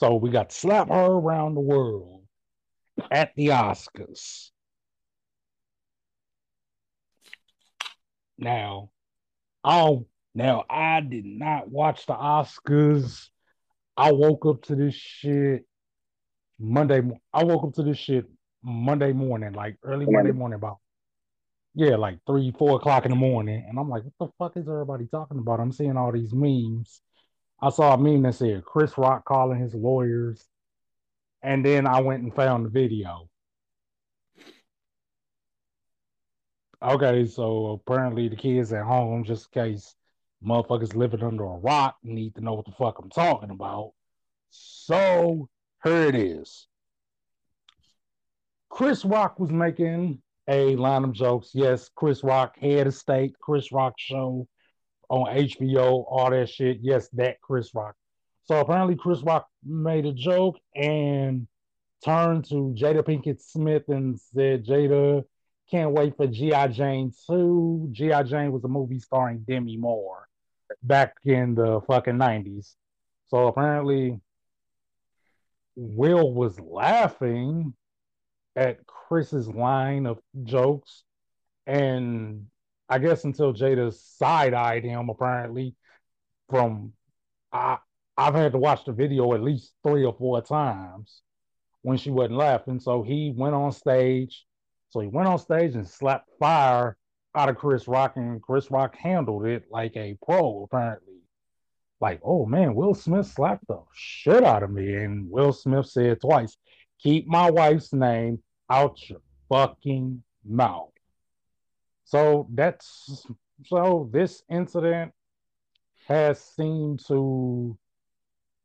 So we got to slap her around the world at the Oscars. Now, oh, now I did not watch the Oscars. I woke up to this shit Monday. I woke up to this shit Monday morning, like early Monday morning, about yeah, like three, four o'clock in the morning, and I'm like, what the fuck is everybody talking about? I'm seeing all these memes. I saw a meme that said Chris Rock calling his lawyers, and then I went and found the video. Okay, so apparently the kids at home, just in case motherfuckers living under a rock, need to know what the fuck I'm talking about. So here it is. Chris Rock was making a line of jokes. Yes, Chris Rock, head of state, Chris Rock show on HBO, all that shit. Yes, that Chris Rock. So apparently Chris Rock made a joke and turned to Jada Pinkett Smith and said, Jada, can't wait for G.I. Jane 2. G.I. Jane was a movie starring Demi Moore back in the fucking 90s. So apparently Will was laughing at Chris's line of jokes. And I guess until Jada side eyed him, apparently, from I I've had to watch the video at least three or four times when she wasn't laughing. So he went on stage. So he went on stage and slapped fire out of Chris Rock, and Chris Rock handled it like a pro, apparently. Like, oh man, Will Smith slapped the shit out of me. And Will Smith said twice, keep my wife's name out your fucking mouth. So that's so this incident has seemed to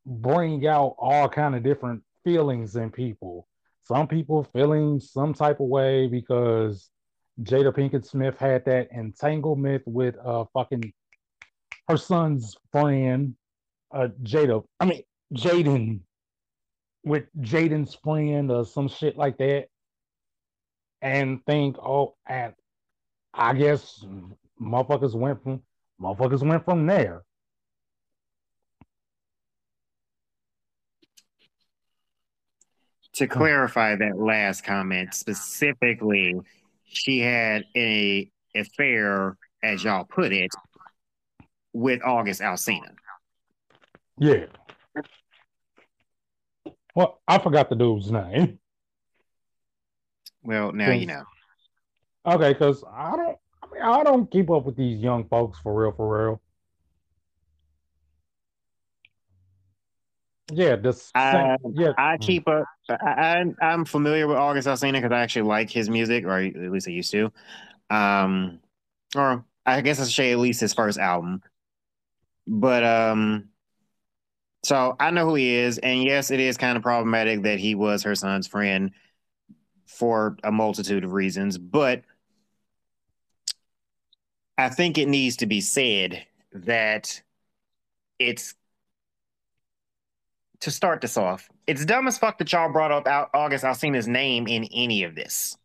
bring out all kind of different feelings in people. Some people feeling some type of way because Jada Pinkett Smith had that entanglement with uh fucking her son's friend, uh Jada. I mean Jaden with Jaden's friend or some shit like that. And think, oh, and I guess motherfuckers went from motherfuckers went from there. To clarify that last comment specifically, she had a affair, as y'all put it, with August Alsina. Yeah. Well, I forgot the dude's name. Well, now you know. Okay, because I don't. I mean, I don't keep up with these young folks for real, for real. Yeah, this. I, yeah, I keep up. I, I'm familiar with August Alsina because I actually like his music, or at least I used to. Um, or I guess I should say at least his first album. But um, so I know who he is, and yes, it is kind of problematic that he was her son's friend for a multitude of reasons, but I think it needs to be said that it's to start this off, it's dumb as fuck that y'all brought up August Alsina's name in any of this.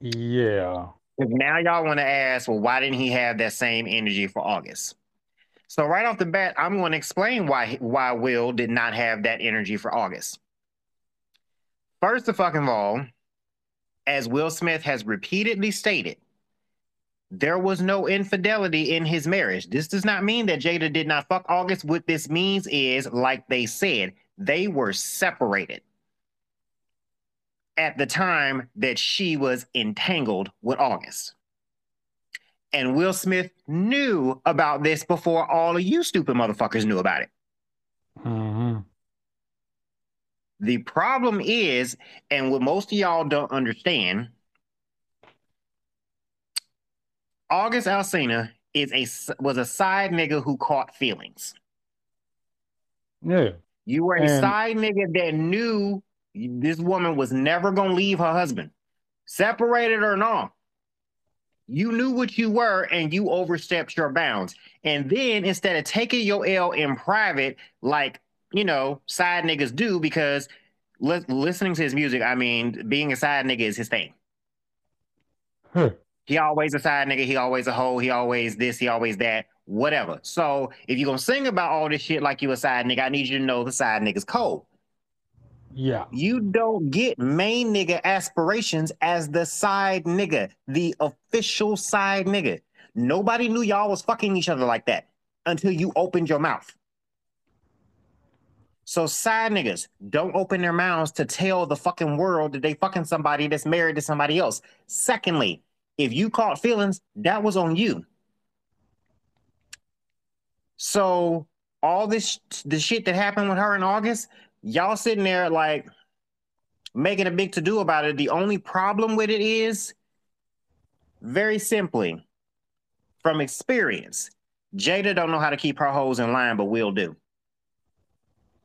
Yeah. Now y'all want to ask, well, why didn't he have that same energy for August? So right off the bat, I'm going to explain why why Will did not have that energy for August. First of fucking all, as Will Smith has repeatedly stated, there was no infidelity in his marriage. This does not mean that Jada did not fuck August. What this means is, like they said, they were separated at the time that she was entangled with August. And Will Smith knew about this before all of you stupid motherfuckers knew about it. Mm-hmm. The problem is, and what most of y'all don't understand, August Alsina is a was a side nigga who caught feelings. Yeah. You were a and... side nigga that knew this woman was never gonna leave her husband, separated or not. You knew what you were and you overstepped your bounds. And then instead of taking your L in private, like you know, side niggas do because li- listening to his music, I mean, being a side nigga is his thing. Huh. He always a side nigga. He always a hoe. He always this. He always that. Whatever. So if you're gonna sing about all this shit like you a side nigga, I need you to know the side nigga's cold. Yeah. You don't get main nigga aspirations as the side nigga, the official side nigga. Nobody knew y'all was fucking each other like that until you opened your mouth. So side niggas don't open their mouths to tell the fucking world that they fucking somebody that's married to somebody else. Secondly, if you caught feelings, that was on you. So all this the shit that happened with her in August, y'all sitting there like making a big to do about it. The only problem with it is very simply from experience, Jada don't know how to keep her hoes in line, but Will do.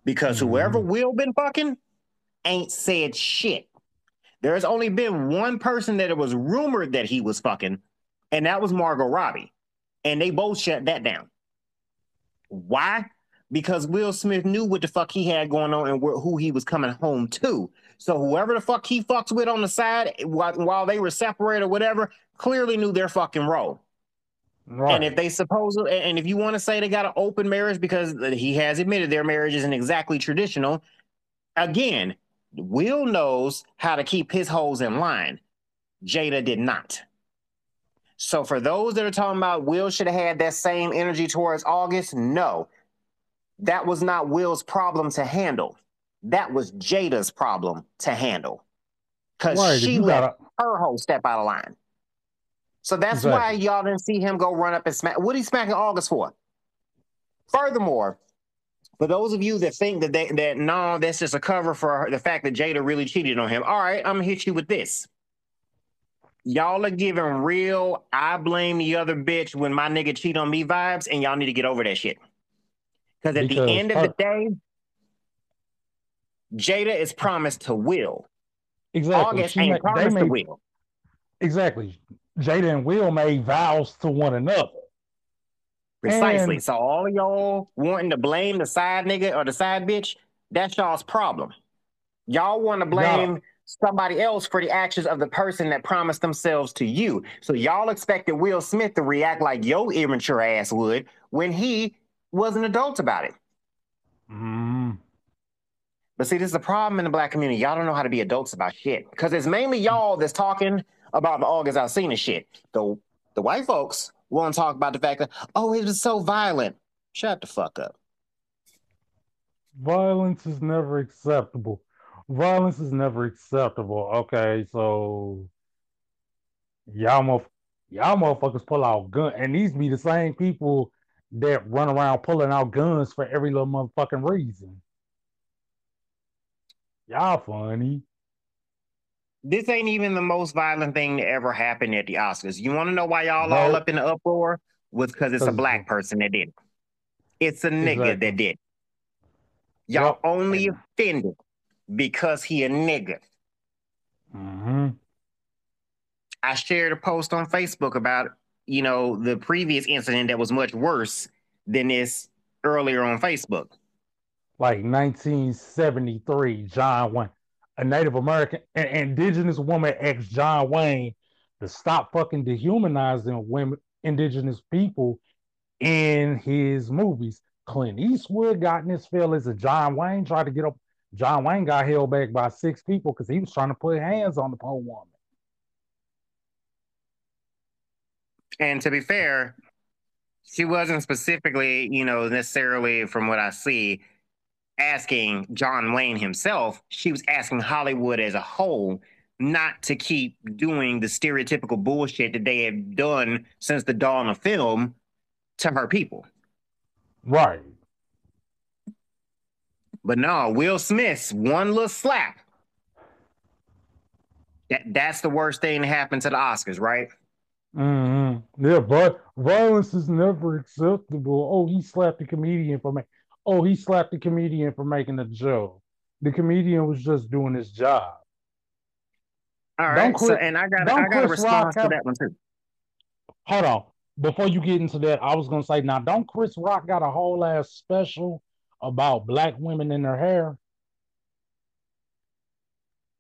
Because Mhm. whoever Will been fucking ain't said shit. There's only been one person that it was rumored that he was fucking, and that was Margot Robbie. And they both shut that down. Why? Because Will Smith knew what the fuck he had going on and wh- who he was coming home to. So whoever the fuck he fucks with on the side while, while they were separated or whatever, clearly knew their fucking role. Right. And if they suppose, and if you want to say they got an open marriage because he has admitted their marriage isn't exactly traditional, again, Will knows how to keep his hoes in line. Jada did not. So for those that are talking about Will should have had that same energy towards August, no. That was not Will's problem to handle. That was Jada's problem to handle. Because right. She let got a, her whole step out of line. So that's why y'all didn't see him go run up and smack. What he smacking August for? Furthermore, for those of you that think that they, that no, that's just a cover for the fact that Jada really cheated on him. All right, I'm gonna hit you with this. Y'all are giving real I blame the other bitch when my nigga cheat on me vibes, and y'all need to get over that shit. Because at Because the end of the day, Jada is promised to Will. exactly. August She ain't ma- they promised to made Will. exactly. Jada and Will made vows to one another. Precisely. And- so all of y'all wanting to blame the side nigga or the side bitch, that's y'all's problem. Y'all want to blame somebody else for the actions of the person that promised themselves to you. So y'all expected Will Smith to react like your immature ass would when he was an adult about it. Mm, But see, this is the problem in the black community. Y'all don't know how to be adults about shit. Because it's mainly y'all that's talking about the August Alsina shit. The the white folks want to talk about the fact that, oh, it was so violent. Shut the fuck up. violence is never acceptable. Violence is never acceptable. Okay, so y'all motherf- y'all motherfuckers pull out gun, and these be the same people that run around pulling out guns for every little motherfucking reason. Y'all funny. This ain't even the most violent thing that ever happened at the Oscars. You want to know why y'all all up in the uproar? Was because it's a black person that did it. It's a nigga Exactly. that did. it. Y'all Yep. only offended because he a nigga. hmm I shared a post on Facebook about, you know, the previous incident that was much worse than this earlier on Facebook. Like 1973, John Wayne, a Native American, an indigenous woman asked John Wayne to stop fucking dehumanizing women, indigenous people in his movies. Clint Eastwood got in his feelings, and John Wayne tried to get up. John Wayne got held back by six people because he was trying to put hands on the poor woman. And to be fair, she wasn't specifically, you know, necessarily from what I see, asking John Wayne himself. She was asking Hollywood as a whole not to keep doing the stereotypical bullshit that they have done since the dawn of film to her people. Right. But no, Will Smith's one little slap. That, that's the worst thing that happened to the Oscars, right? Mm-hmm. Yeah, but violence is never acceptable. Oh, he slapped a comedian for making. Oh, he slapped the comedian for making a joke. The comedian was just doing his job. All right. Don't right. so, and I got don't I got a response Rock to have- that one too. Hold on. Before you get into that, I was gonna say now, don't Chris Rock got a whole ass special about black women in their hair?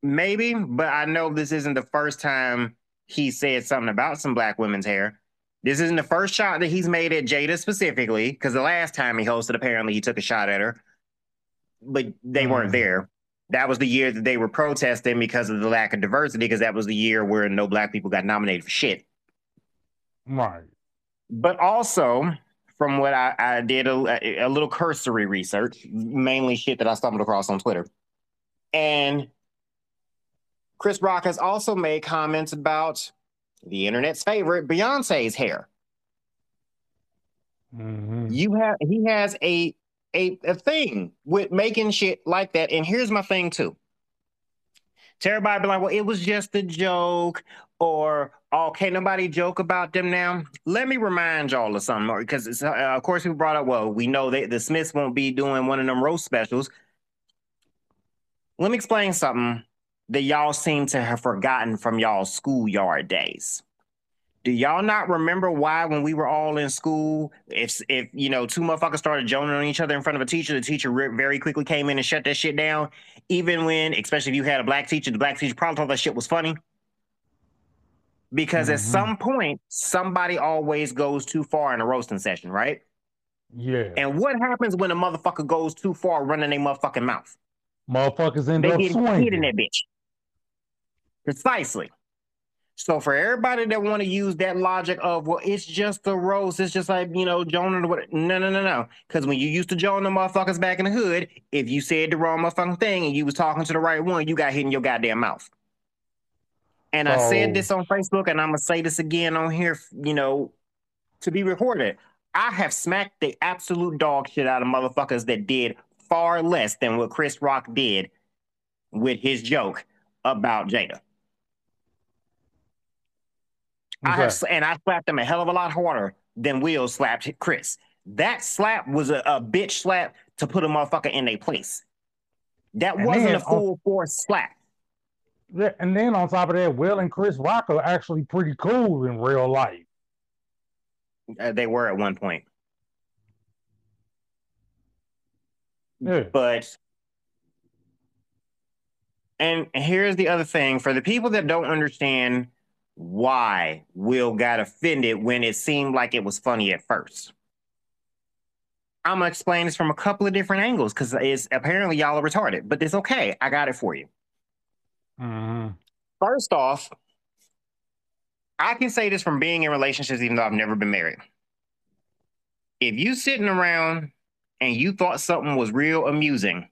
maybe, but I know this isn't the first time he said something about some black women's hair. This isn't the first shot that he's made at Jada specifically, because the last time he hosted, apparently he took a shot at her, but they mm. weren't there. That was the year that they were protesting because of the lack of diversity, because that was the year where no black people got nominated for shit. Right. But also, from what I, I did a, a little cursory research, mainly shit that I stumbled across on Twitter. And Chris Rock has also made comments about the internet's favorite, Beyonce's hair. Mm-hmm. You have he has a, a a thing with making shit like that. And here's my thing too. To everybody be like, well, it was just a joke, or oh, can't nobody joke about them now? Let me remind y'all of something, because uh, of course we brought up, well, we know that the Smiths won't be doing one of them roast specials. Let me explain something that y'all seem to have forgotten from y'all schoolyard days. Do y'all not remember why when we were all in school, if if you know two motherfuckers started joning on each other in front of a teacher, the teacher very quickly came in and shut that shit down. Even when, especially if you had a black teacher, the black teacher probably thought that shit was funny. Because mm-hmm. at some point, somebody always goes too far in a roasting session, right? Yeah. And what happens when a motherfucker goes too far running their motherfucking mouth? Motherfuckers end they up get swinging. in that bitch. Precisely. So for everybody that want to use that logic of well, it's just a roast, it's just like you know Jonah. What? No, no, no, no. Because when you used to join the motherfuckers back in the hood, if you said the wrong motherfucking thing and you was talking to the right one, you got hit in your goddamn mouth. And oh. I said this oh. on Facebook, and I'm gonna say this again on here. You know, to be recorded. I have smacked the absolute dog shit out of motherfuckers that did far less than what Chris Rock did with his joke about Jada. I have, and I slapped him a hell of a lot harder than Will slapped Chris. That slap was a, a bitch slap to put a motherfucker in their place. That and wasn't a full on, force slap. And then on top of that, Will and Chris Rock are actually pretty cool in real life. Uh, they were at one point. Yeah. But and here's the other thing for the people that don't understand why Will got offended when it seemed like it was funny at first. I'm gonna explain this from a couple of different angles because it's apparently y'all are retarded, but it's okay. I got it for you. Mm-hmm. First off, I can say this from being in relationships, even though I've never been married. If you sitting around and you thought something was real amusing,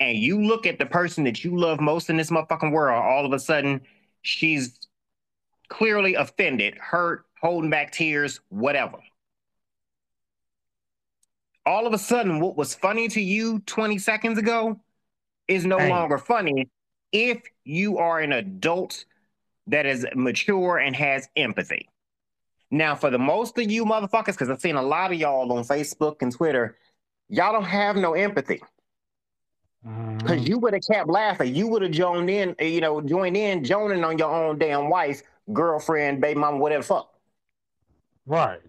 and you look at the person that you love most in this motherfucking world, all of a sudden she's clearly offended, hurt, holding back tears, whatever. All of a sudden, what was funny to you 20 seconds ago is no longer funny if you are an adult that is mature and has empathy. Now, for the most of you motherfuckers, because I've seen a lot of y'all on Facebook and Twitter, y'all don't have no empathy. Because mm-hmm. you would have kept laughing. You would have joined in, you know, joined in, joining on your own damn wife girlfriend, baby mama, whatever fuck. Right.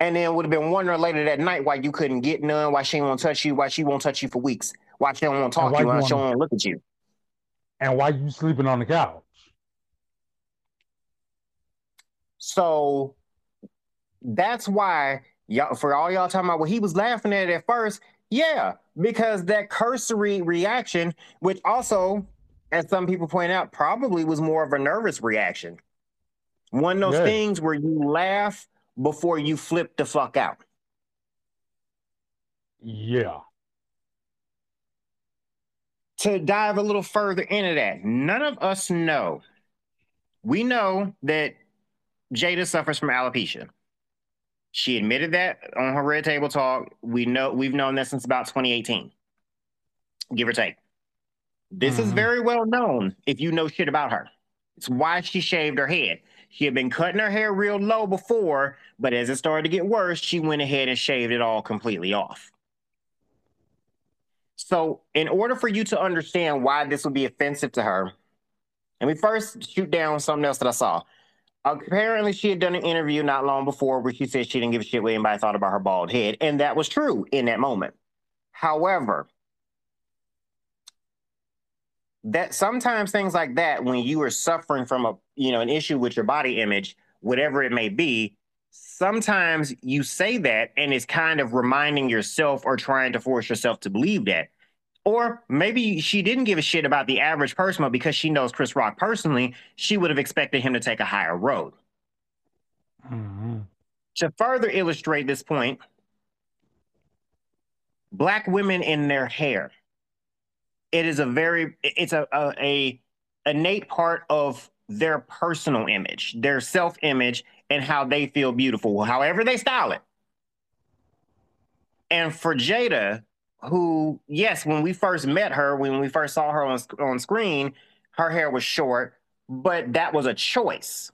And then would have been wondering later that night why you couldn't get none, why she won't touch you, why she won't touch you for weeks, why she don't want to talk to you, why she don't want to look at you. And why you sleeping on the couch. So that's why y'all for all y'all talking about well, he was laughing at it at first. Yeah, because that cursory reaction, which also as some people point out, probably was more of a nervous reaction. One of those yeah. things where you laugh before you flip the fuck out. Yeah. To dive a little further into that, none of us know. We know that Jada suffers from alopecia. She admitted that on her Red Table Talk. We know we've known that since about 2018, give or take. This mm-hmm. is very well known if you know shit about her. It's why she shaved her head. She had been cutting her hair real low before, but as it started to get worse, she went ahead and shaved it all completely off. So, in order for you to understand why this would be offensive to her, let me first shoot down something else that I saw. Apparently, she had done an interview not long before where she said she didn't give a shit what anybody thought about her bald head, and that was true in that moment. However, that sometimes things like that, when you are suffering from a you know an issue with your body image, whatever it may be, sometimes you say that and it's kind of reminding yourself or trying to force yourself to believe that. Or maybe she didn't give a shit about the average person, but because she knows Chris Rock personally, she would have expected him to take a higher road. Mm-hmm. To further illustrate this point, black women in their hair. It is a very it's a, a, a innate part of their personal image, their self-image, and how they feel beautiful, however they style it. And for Jada, who, yes, when we first met her, when we first saw her on, on screen, her hair was short, but that was a choice.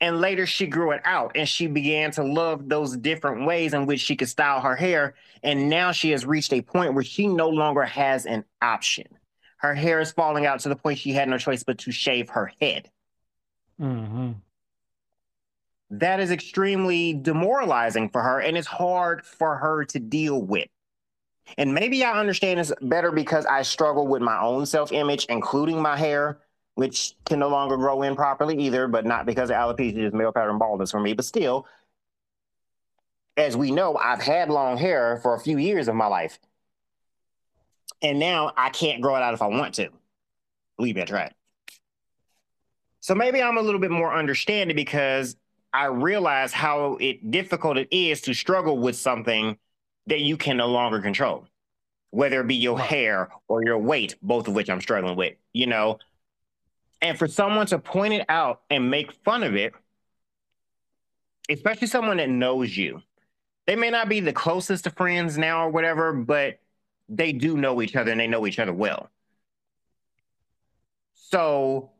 And later she grew it out and she began to love those different ways in which she could style her hair. And now she has reached a point where she no longer has an option. Her hair is falling out to the point she had no choice but to shave her head. Mm-hmm. That is extremely demoralizing for her and it's hard for her to deal with. And maybe I understand this better because I struggle with my own self image, including my hair which can no longer grow in properly either, but not because of alopecia, just male pattern baldness for me. But still, as we know, I've had long hair for a few years of my life. And now I can't grow it out if I want to. Believe me, I tried. So maybe I'm a little bit more understanding because I realize how it difficult it is to struggle with something that you can no longer control, whether it be your hair or your weight, both of which I'm struggling with. You know, and for someone to point it out and make fun of it, especially someone that knows you, they may not be the closest to friends now or whatever, but they do know each other and they know each other well. So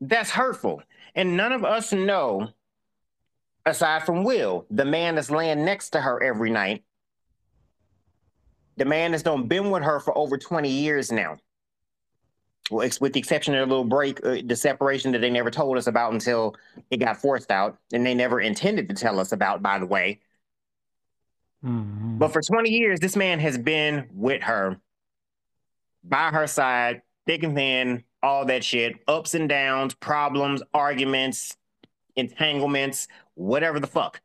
that's hurtful. And none of us know, aside from Will, the man that's laying next to her every night, the man that's done been with her for over 20 years now with the exception of a little break, uh, the separation that they never told us about until it got forced out, and they never intended to tell us about, by the way. Mm-hmm. But for 20 years, this man has been with her, by her side, thick and thin, all that shit, ups and downs, problems, arguments, entanglements, whatever the fuck.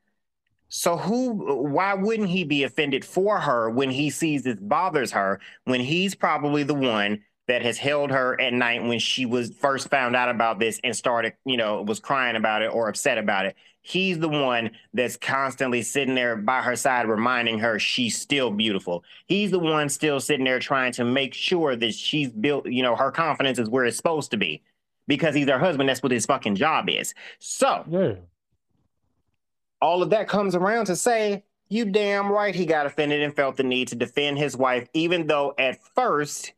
So who why wouldn't he be offended for her when he sees this bothers her when he's probably the one that has held her at night when she was first found out about this and started, you know, was crying about it or upset about it. He's the one that's constantly sitting there by her side, reminding her she's still beautiful. He's the one still sitting there trying to make sure that she's built, you know, her confidence is where it's supposed to be because he's her husband. That's what his fucking job is. So, yeah. all of that comes around to say, you damn right he got offended and felt the need to defend his wife, even though at first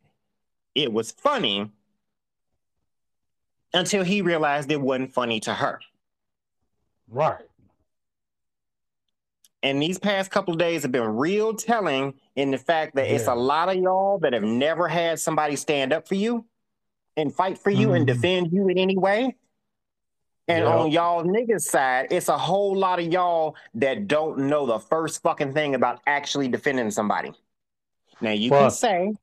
it was funny until he realized it wasn't funny to her. Right. And these past couple of days have been real telling in the fact that yeah. it's a lot of y'all that have never had somebody stand up for you and fight for you mm-hmm. and defend you in any way. And on y'all niggas side, it's a whole lot of y'all that don't know the first fucking thing about actually defending somebody. Now you can say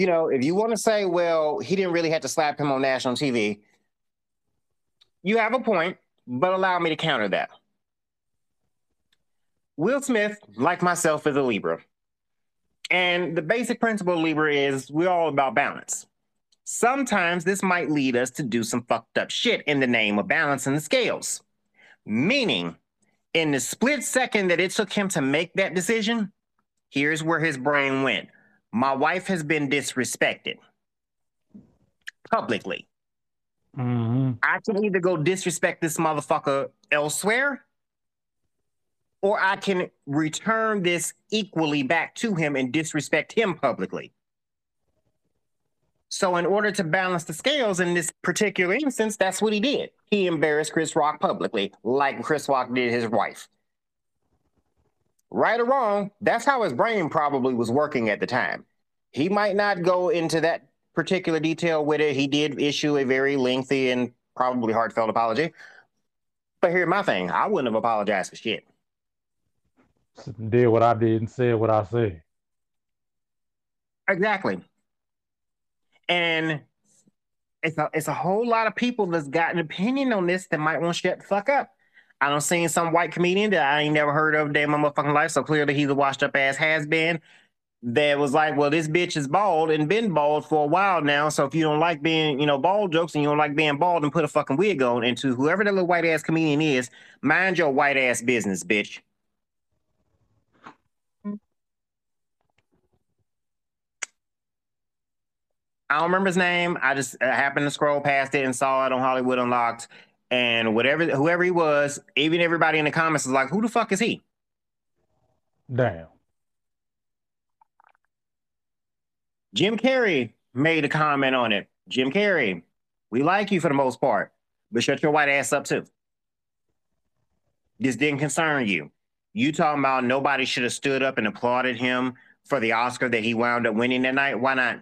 you know, if you want to say, well, he didn't really have to slap him on national TV, you have a point, but allow me to counter that. Will Smith, like myself, is a Libra. And the basic principle of Libra is we're all about balance. Sometimes this might lead us to do some fucked up shit in the name of balancing the scales. Meaning, in the split second that it took him to make that decision, here's where his brain went my wife has been disrespected publicly. Mm-hmm. I can either go disrespect this motherfucker elsewhere, or I can return this equally back to him and disrespect him publicly. So, in order to balance the scales in this particular instance, that's what he did. He embarrassed Chris Rock publicly, like Chris Rock did his wife right or wrong, that's how his brain probably was working at the time. He might not go into that particular detail with it. He did issue a very lengthy and probably heartfelt apology. But here's my thing I wouldn't have apologized for shit. Did what I did and said what I said. Exactly. And it's a it's a whole lot of people that's got an opinion on this that might want to shut the fuck up. I don't seen some white comedian that I ain't never heard of day in my motherfucking life. So clearly he's a washed up ass has been that was like, well, this bitch is bald and been bald for a while now. So if you don't like being, you know, bald jokes and you don't like being bald, and put a fucking wig on. And to whoever that little white ass comedian is, mind your white ass business, bitch. I don't remember his name. I just happened to scroll past it and saw it on Hollywood Unlocked. And whatever, whoever he was, even everybody in the comments was like, "Who the fuck is he?" Damn. Jim Carrey made a comment on it. Jim Carrey, we like you for the most part, but shut your white ass up too. This didn't concern you. You talking about nobody should have stood up and applauded him for the Oscar that he wound up winning that night? Why not?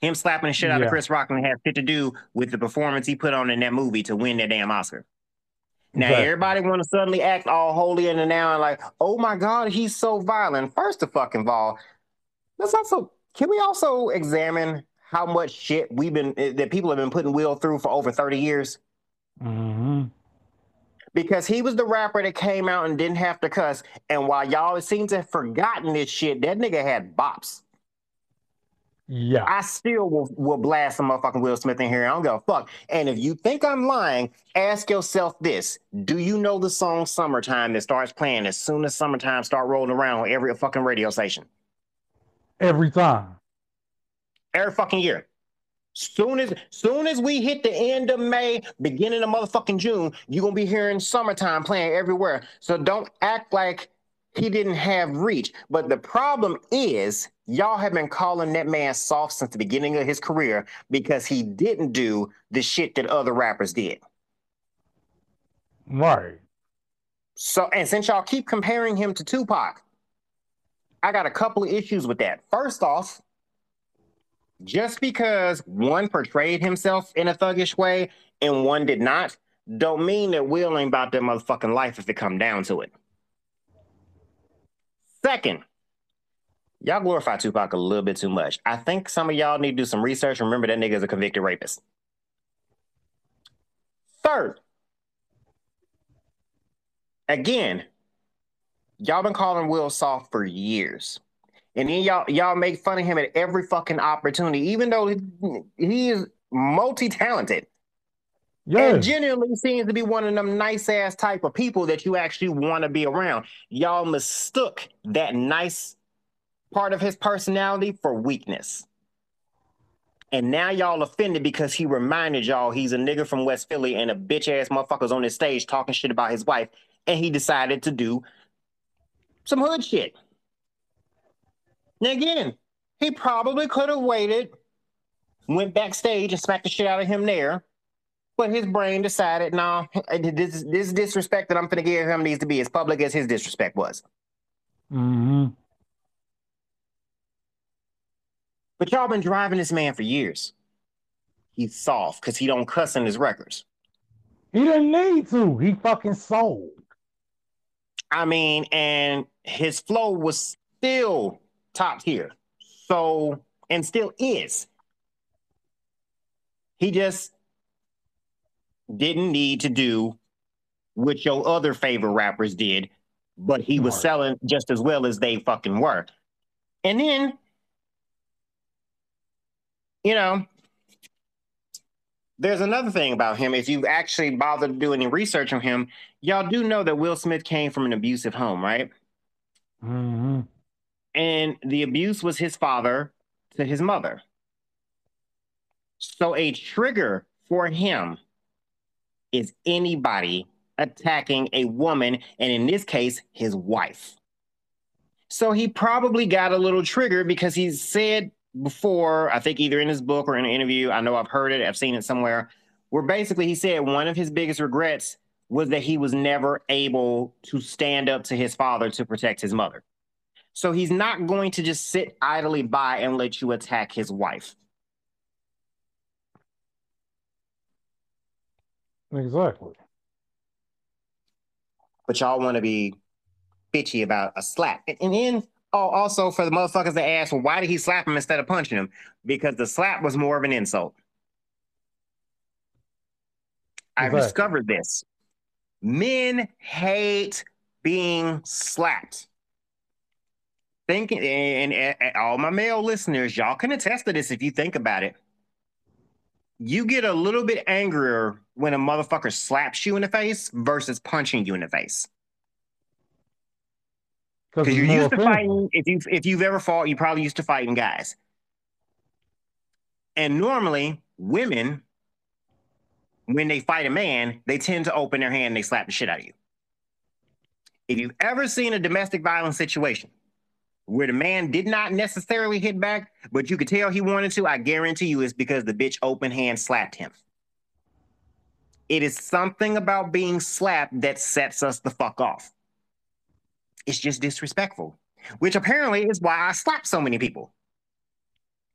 Him slapping the shit out yeah. of Chris Rock and had shit to do with the performance he put on in that movie to win that damn Oscar. Now but, everybody want to suddenly act all holy in the now and like, oh my god, he's so violent. First of fucking all, let's also can we also examine how much shit we've been eh, that people have been putting Will through for over thirty years? Mm-hmm. Because he was the rapper that came out and didn't have to cuss, and while y'all seem to have forgotten this shit, that nigga had bops. Yeah. I still will, will blast some motherfucking Will Smith in here. I don't give a fuck. And if you think I'm lying, ask yourself this. Do you know the song Summertime that starts playing as soon as summertime start rolling around on every fucking radio station? Every time. Every fucking year. Soon as soon as we hit the end of May, beginning of motherfucking June, you're gonna be hearing summertime playing everywhere. So don't act like he didn't have reach. But the problem is, y'all have been calling that man soft since the beginning of his career because he didn't do the shit that other rappers did. Right. So, and since y'all keep comparing him to Tupac, I got a couple of issues with that. First off, just because one portrayed himself in a thuggish way and one did not, don't mean that Will ain't about that motherfucking life if it come down to it. Second, y'all glorify Tupac a little bit too much. I think some of y'all need to do some research. Remember that nigga is a convicted rapist. Third, again, y'all been calling Will soft for years. And then y'all y'all make fun of him at every fucking opportunity, even though he is multi-talented. Yes. And genuinely seems to be one of them nice ass type of people that you actually want to be around. Y'all mistook that nice part of his personality for weakness. And now y'all offended because he reminded y'all he's a nigga from West Philly and a bitch ass motherfucker's on his stage talking shit about his wife. And he decided to do some hood shit. Now, again, he probably could have waited, went backstage and smacked the shit out of him there but his brain decided, no, nah, this, this disrespect that I'm to give him needs to be as public as his disrespect was. Mm-hmm. But y'all been driving this man for years. He's soft because he don't cuss in his records. He didn't need to. He fucking sold. I mean, and his flow was still top tier. So, and still is. He just didn't need to do what your other favorite rappers did, but he was selling just as well as they fucking were. And then, you know, there's another thing about him. If you've actually bothered to do any research on him, y'all do know that Will Smith came from an abusive home, right? Mm-hmm. And the abuse was his father to his mother. So a trigger for him is anybody attacking a woman, and in this case, his wife. So he probably got a little triggered because he said before, I think either in his book or in an interview, I know I've heard it, I've seen it somewhere, where basically he said one of his biggest regrets was that he was never able to stand up to his father to protect his mother. So he's not going to just sit idly by and let you attack his wife. Exactly. But y'all want to be bitchy about a slap. And, and then Oh, also for the motherfuckers that ask, well, why did he slap him instead of punching him? Because the slap was more of an insult. I've discovered this. Men hate being slapped. Thinking, and, and- and all my male listeners, y'all can attest to this if you think about it. You get a little bit angrier when a motherfucker slaps you in the face versus punching you in the face. Because you're used to fighting. If you if you've ever fought, you probably used to fighting guys. And normally, women, when they fight a man, they tend to open their hand and they slap the shit out of you. If you've ever seen a domestic violence situation where the man did not necessarily hit back, but you could tell he wanted to, I guarantee you it's because the bitch open hand slapped him. It is something about being slapped that sets us the fuck off. It's just disrespectful, which apparently is why I slap so many people.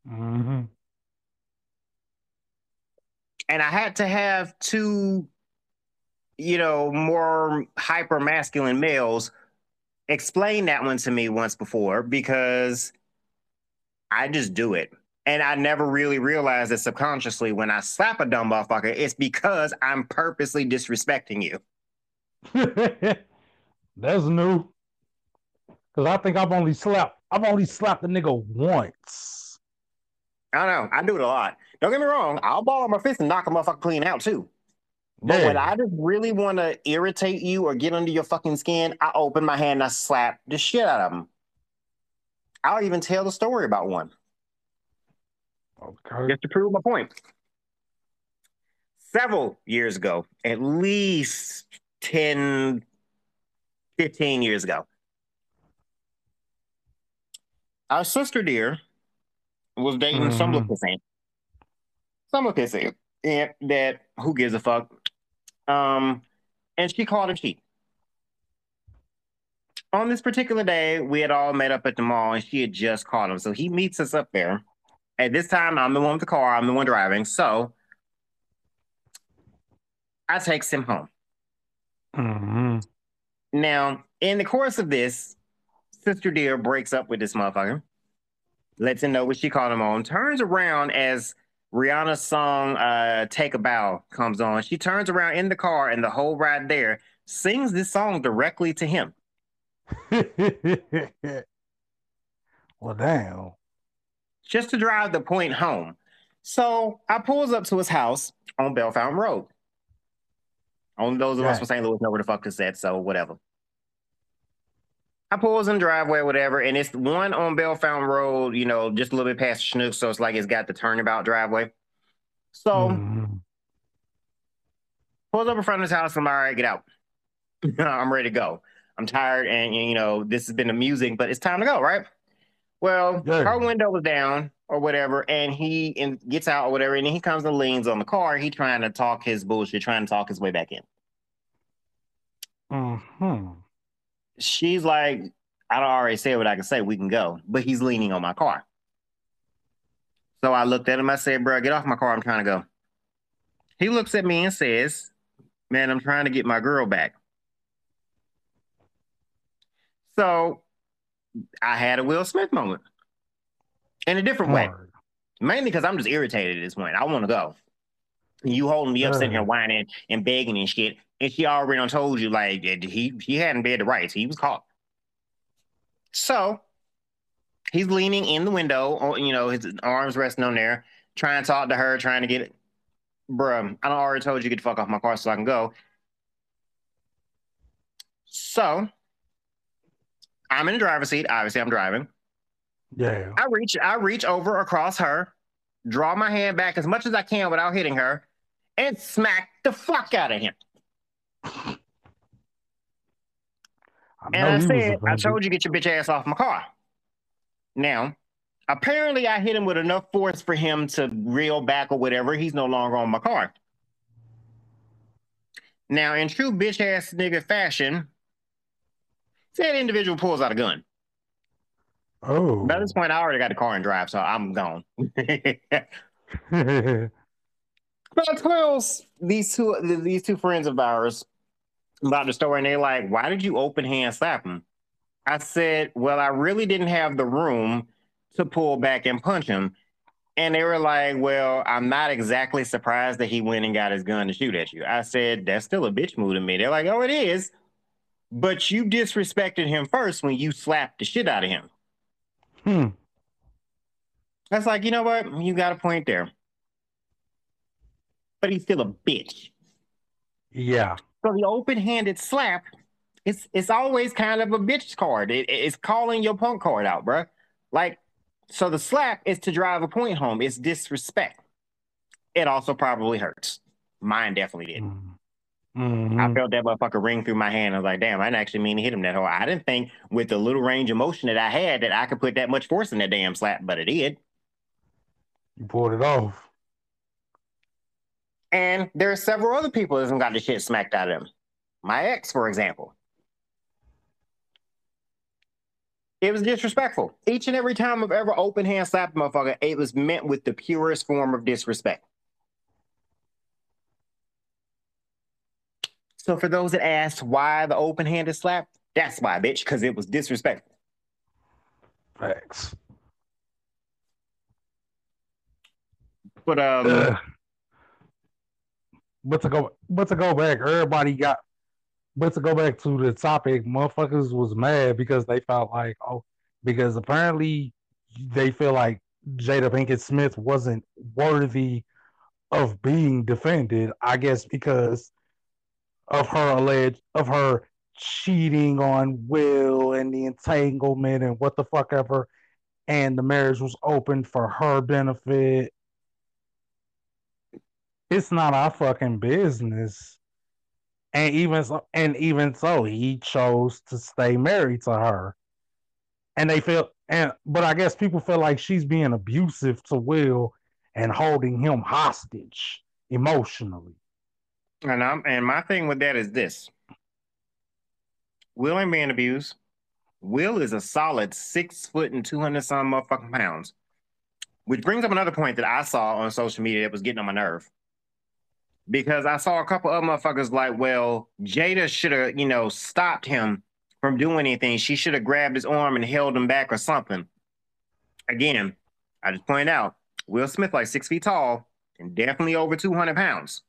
Mhm. And I had to have two, you know, more hyper masculine males explain that one to me once before because I just do it. And I never really realized that subconsciously when I slap a dumb motherfucker, it's because I'm purposely disrespecting you. That's new. Because I think I've only slapped, I've only slapped a nigga once. I don't know. I do it a lot. Don't get me wrong. I'll ball on my fist and knock a motherfucker clean out too. But when I just really want to irritate you or get under your fucking skin, I open my hand and I slap the shit out of them. I'll even tell the story about one Okay. just to prove my point. Several years ago, at least 10, 15 years ago, our sister dear was dating some Mhm. Lapissant. Some Lapissant. And that, who gives a fuck? Um, and she called him cheap. On this particular day, we had all met up at the mall and she had just called him. So he meets us up there. At this time, I'm the one with the car, I'm the one driving. So I takes him home. Mhm. Now, in the course of this, Sister Dear breaks up with this motherfucker, lets him know what she called him on, turns around as Rihanna's song uh, Take a Bow comes on. She turns around in the car and the whole ride there sings this song directly to him. well, damn. Just to drive the point home. So I pulls up to his house on Bellefontaine Road. Only those of us from St. Louis know where the fuck this at, so whatever. I pulls in the driveway, whatever, and it's one on Bellefontaine Road, you know, just a little bit past Schnook, so it's like it's got the turnabout driveway. So Mhm. pulls up in front of his house. And I'm all right, get out. I'm ready to go. I'm tired, and you know this has been amusing, but it's time to go, right? Well, her window was down or whatever, and he in, gets out or whatever, and then he comes and leans on the car. He trying to talk his bullshit, trying to talk his way back in. Mhm. She's like, I don't already say what I can say. We can go, but he's leaning on my car. So I looked at him. I said, "Bro, get off my car. I'm trying to go." He looks at me and says, "Man, I'm trying to get my girl back." So I had a Will Smith moment in a different way, mainly because I'm just irritated at this point. I want to go. You holding me up, sitting here whining and begging and shit, and she already done told you like he he hadn't been the rights. He was caught. So he's leaning in the window, oh, you know, his arms resting on there, trying to talk to her, trying to get it. Bruh, I already told you to get the fuck off my car so I can go. So I'm in the driver's seat. Obviously, I'm driving. Yeah. I reach, I reach over across her, draw my hand back as much as I can without hitting her, and smack the fuck out of him. I And I said, I told you get your bitch ass off my car. Now, apparently I hit him with enough force for him to reel back or whatever. He's no longer on my car. Now, in true bitch ass nigga fashion, said individual pulls out a gun. Oh. By this point, I already got the car and drive, so I'm gone. But I tells these two these two friends of ours about the story, and they're like, "Why did you open hand slap him?" I said, Well, I really didn't have the room to pull back and punch him. And they were like, Well, I'm not exactly surprised that he went and got his gun to shoot at you. I said, That's still a bitch move to me. They're like, Oh, it is. But you disrespected him first when you slapped the shit out of him. Hmm. That's like, you know what? You got a point there. But he's still a bitch. Yeah. So the open-handed slap, it's it's always kind of a bitch card. It, it's calling your punk card out, bro. Like, so the slap is to drive a point home. It's disrespect. It also probably hurts. Mine definitely did. Mm-hmm. I felt that motherfucker ring through my hand. I was like, damn, I didn't actually mean to hit him that hard. I didn't think with the little range of motion that I had that I could put that much force in that damn slap, but it did. You pulled it off. And there are several other people that got the shit smacked out of them. My ex, for example. It was disrespectful. Each and every time I've ever open hand slapped a motherfucker, it was meant with the purest form of disrespect. So for those that asked why the open handed slap, that's why, bitch, because it was disrespectful. Facts. But um, Ugh. but to go, but to go back, everybody got. But to go back to the topic, motherfuckers was mad because they felt like, oh, because apparently they feel like Jada Pinkett Smith wasn't worthy of being defended. I guess because of her alleged of her cheating on Will and the entanglement and what the fuck ever, and the marriage was open for her benefit. It's not our fucking business. And even so, and even so, he chose to stay married to her. And they feel and but I guess people feel like she's being abusive to Will and holding him hostage emotionally. And I'm and my thing with that is this. Will ain't being abused. Will is a solid six foot and two hundred some motherfucking pounds. Which brings up another point that I saw on social media that was getting on my nerve. Because I saw a couple of motherfuckers like, well, Jada should have, you know, stopped him from doing anything. She should have grabbed his arm and held him back or something. Again, I just point out, Will Smith like six feet tall and definitely over 200 pounds.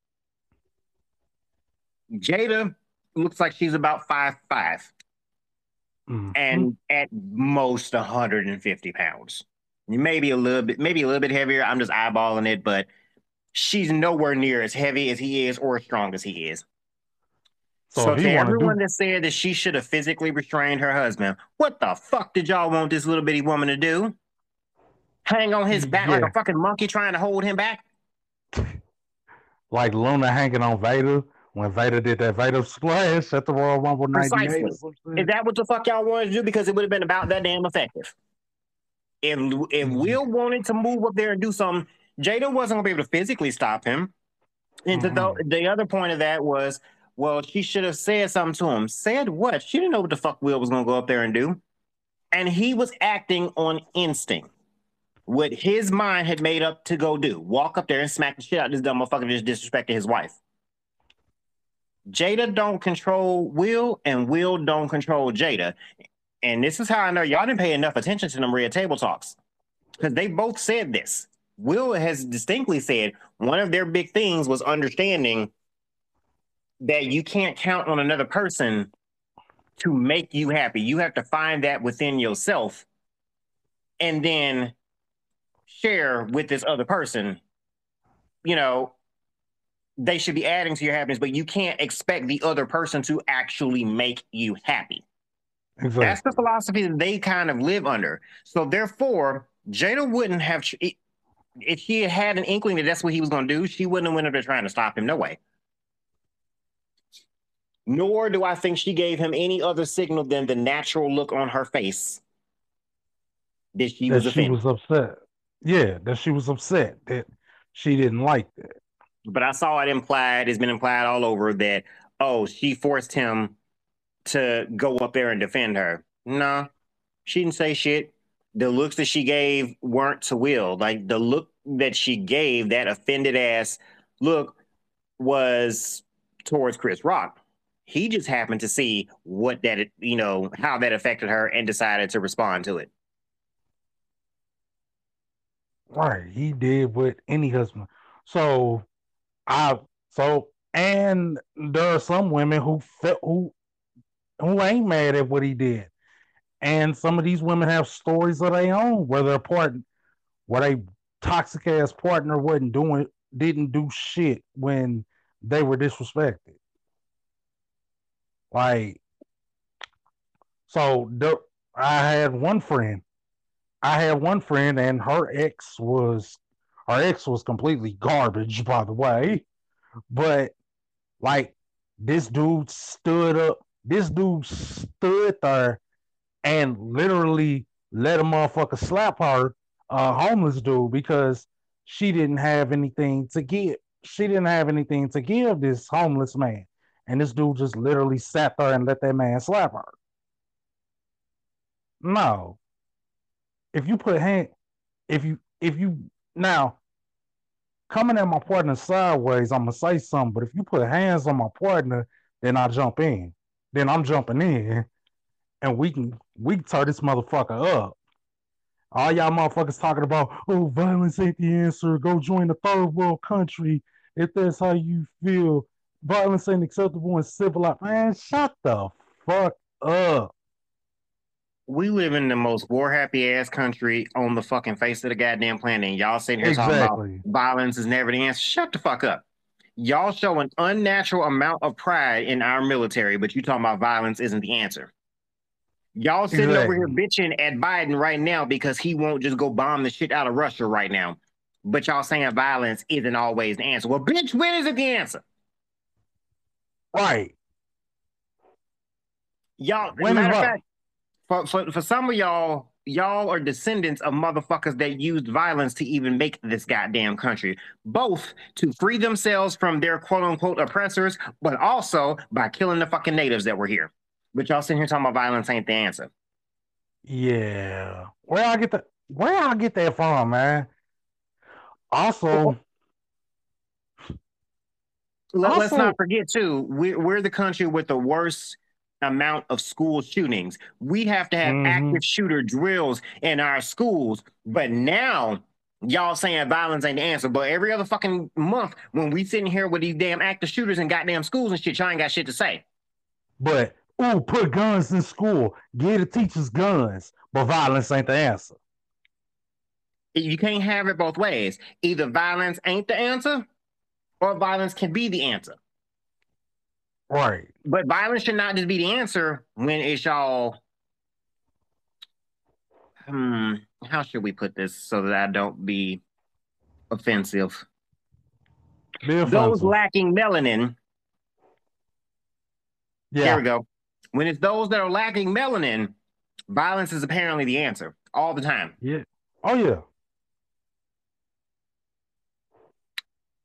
Jada looks like she's about five five, Mhm. and at most 150 pounds. Maybe a little bit, maybe a little bit heavier. I'm just eyeballing it, but she's nowhere near as heavy as he is or as strong as he is. So, so, to he want to everyone do, that said that she should have physically restrained her husband, what the fuck did y'all want this little bitty woman to do? Hang on his back like a fucking monkey trying to hold him back? like Luna hanging on Vader when Vader did that Vader splash at the Royal Rumble '98. Precisely. or some shit. Is that what the fuck y'all wanted to do? Because it would have been about that damn effective. If if Mhm. Will wanted to move up there and do something, Jada wasn't gonna be able to physically stop him. And to Mhm. the, the other point of that was, well, she should have said something to him. Said what? She didn't know what the fuck Will was gonna go up there and do. And he was acting on instinct. What his mind had made up to go do. Walk up there and smack the shit out of this dumb motherfucker just disrespected his wife. Jada don't control Will, and Will don't control Jada. And this is how I know y'all didn't pay enough attention to them red table talks. Because they both said this. Will has distinctly said one of their big things was understanding that you can't count on another person to make you happy. You have to find that within yourself and then share with this other person. You know, they should be adding to your happiness, but you can't expect the other person to actually make you happy. That's the philosophy that they kind of live under. So therefore, Jada wouldn't have if she had had an inkling that that's what he was going to do. She wouldn't have went up there trying to stop him. No way. Nor do I think she gave him any other signal than the natural look on her face that she that was she offended. was upset. Yeah, that she was upset that she didn't like that. But I saw it implied, it's been implied all over that, oh, she forced him to go up there and defend her. No, she didn't say shit. The looks that she gave weren't to Will. Like the look that she gave, that offended ass look, was towards Chris Rock. He just happened to see what that, you know, how that affected her and decided to respond to it. Right. He did what any husband. So I so and there are some women who felt who who ain't mad at what he did. And some of these women have stories of their own where their partner where they toxic ass partner wasn't doing didn't do shit when they were disrespected. Like so I had one friend I had one friend, and her ex was her ex was completely garbage, by the way. But like this dude stood up, this dude stood there and literally let a motherfucker slap her, a homeless dude, because she didn't have anything to give. She didn't have anything to give this homeless man. And this dude just literally sat there and let that man slap her. No, if you put hand, if you if you now coming at my partner sideways, I'm gonna say something. But if you put hands on my partner, then I jump in. Then I'm jumping in, and we can we can turn this motherfucker up. All y'all motherfuckers talking about, oh, violence ain't the answer. Go join the third world country if that's how you feel. Violence ain't acceptable in civilized. Man, shut the fuck up we live in the most war happy ass country on the fucking face of the goddamn planet. And y'all sitting here exactly. talking about violence is never the answer. Shut the fuck up. Y'all show an unnatural amount of pride in our military, but you talking about violence isn't the answer. Y'all sitting exactly. over here bitching at Biden right now because he won't just go bomb the shit out of Russia right now. But y'all saying violence isn't always the answer. Well, bitch, when is it the answer? Right. Y'all, when matter of fact, for, for for some of y'all, y'all are descendants of motherfuckers that used violence to even make this goddamn country, both to free themselves from their quote unquote oppressors, but also by killing the fucking natives that were here. But y'all sitting here talking about violence ain't the answer. Yeah, where I get that? Where I get that from, man? Also, Let, us not forget too, we're, we're the country with the worst amount of school shootings. We have to have mm-hmm. active shooter drills in our schools. But now y'all saying violence ain't the answer. But every other fucking month when we sitting here with these damn active shooters in goddamn schools and shit, y'all ain't got shit to say. But oh, put guns in school. Give the teachers guns. But violence ain't the answer. You can't have it both ways. Either violence ain't the answer, or violence can be the answer. Right. But violence should not just be the answer when it's all. Hmm. How should we put this so that I don't be offensive? Be offensive. Those lacking melanin. Yeah. Here we go. When it's those that are lacking melanin, violence is apparently the answer all the time. Yeah. Oh yeah.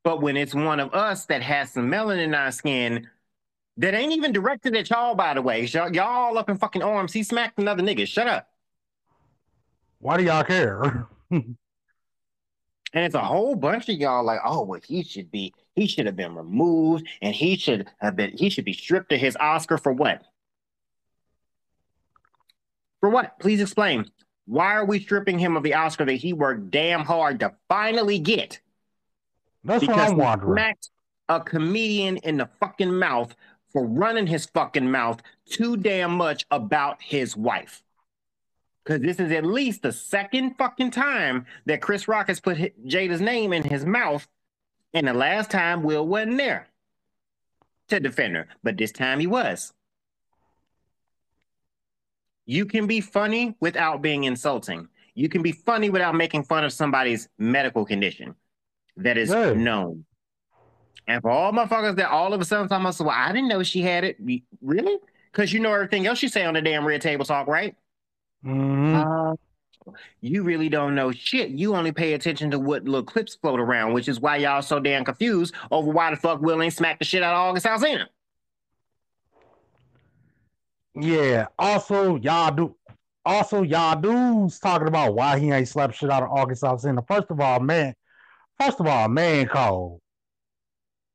But when it's one of us that has some melanin in our skin, that ain't even directed at y'all, by the way. Y'all, y'all up in fucking arms. He smacked another nigga. Shut up. Why do y'all care? and it's a whole bunch of y'all like, oh, well, he should be, he should have been removed, and he should have been, he should be stripped of his Oscar for what? For what? Please explain. Why are we stripping him of the Oscar that he worked damn hard to finally get? That's because what I'm wondering. Smacked a comedian in the fucking mouth for running his fucking mouth too damn much about his wife. Because this is at least the second fucking time that Chris Rock has put Jada's name in his mouth. And the last time Will wasn't there to defend her, but this time he was. You can be funny without being insulting. You can be funny without making fun of somebody's medical condition that is hey. known. And for all motherfuckers that all of a sudden talking about, well, I didn't know she had it. Really? Because you know everything else you say on the damn Red Table Talk, right? Mm-hmm. Uh, you really don't know shit. You only pay attention to what little clips float around, which is why y'all so damn confused over why the fuck Will ain't smack the shit out of August Alsina. Yeah. Also, y'all do. Also, y'all dudes talking about why he ain't slapped shit out of August Alsina. First of all, man. First of all, man called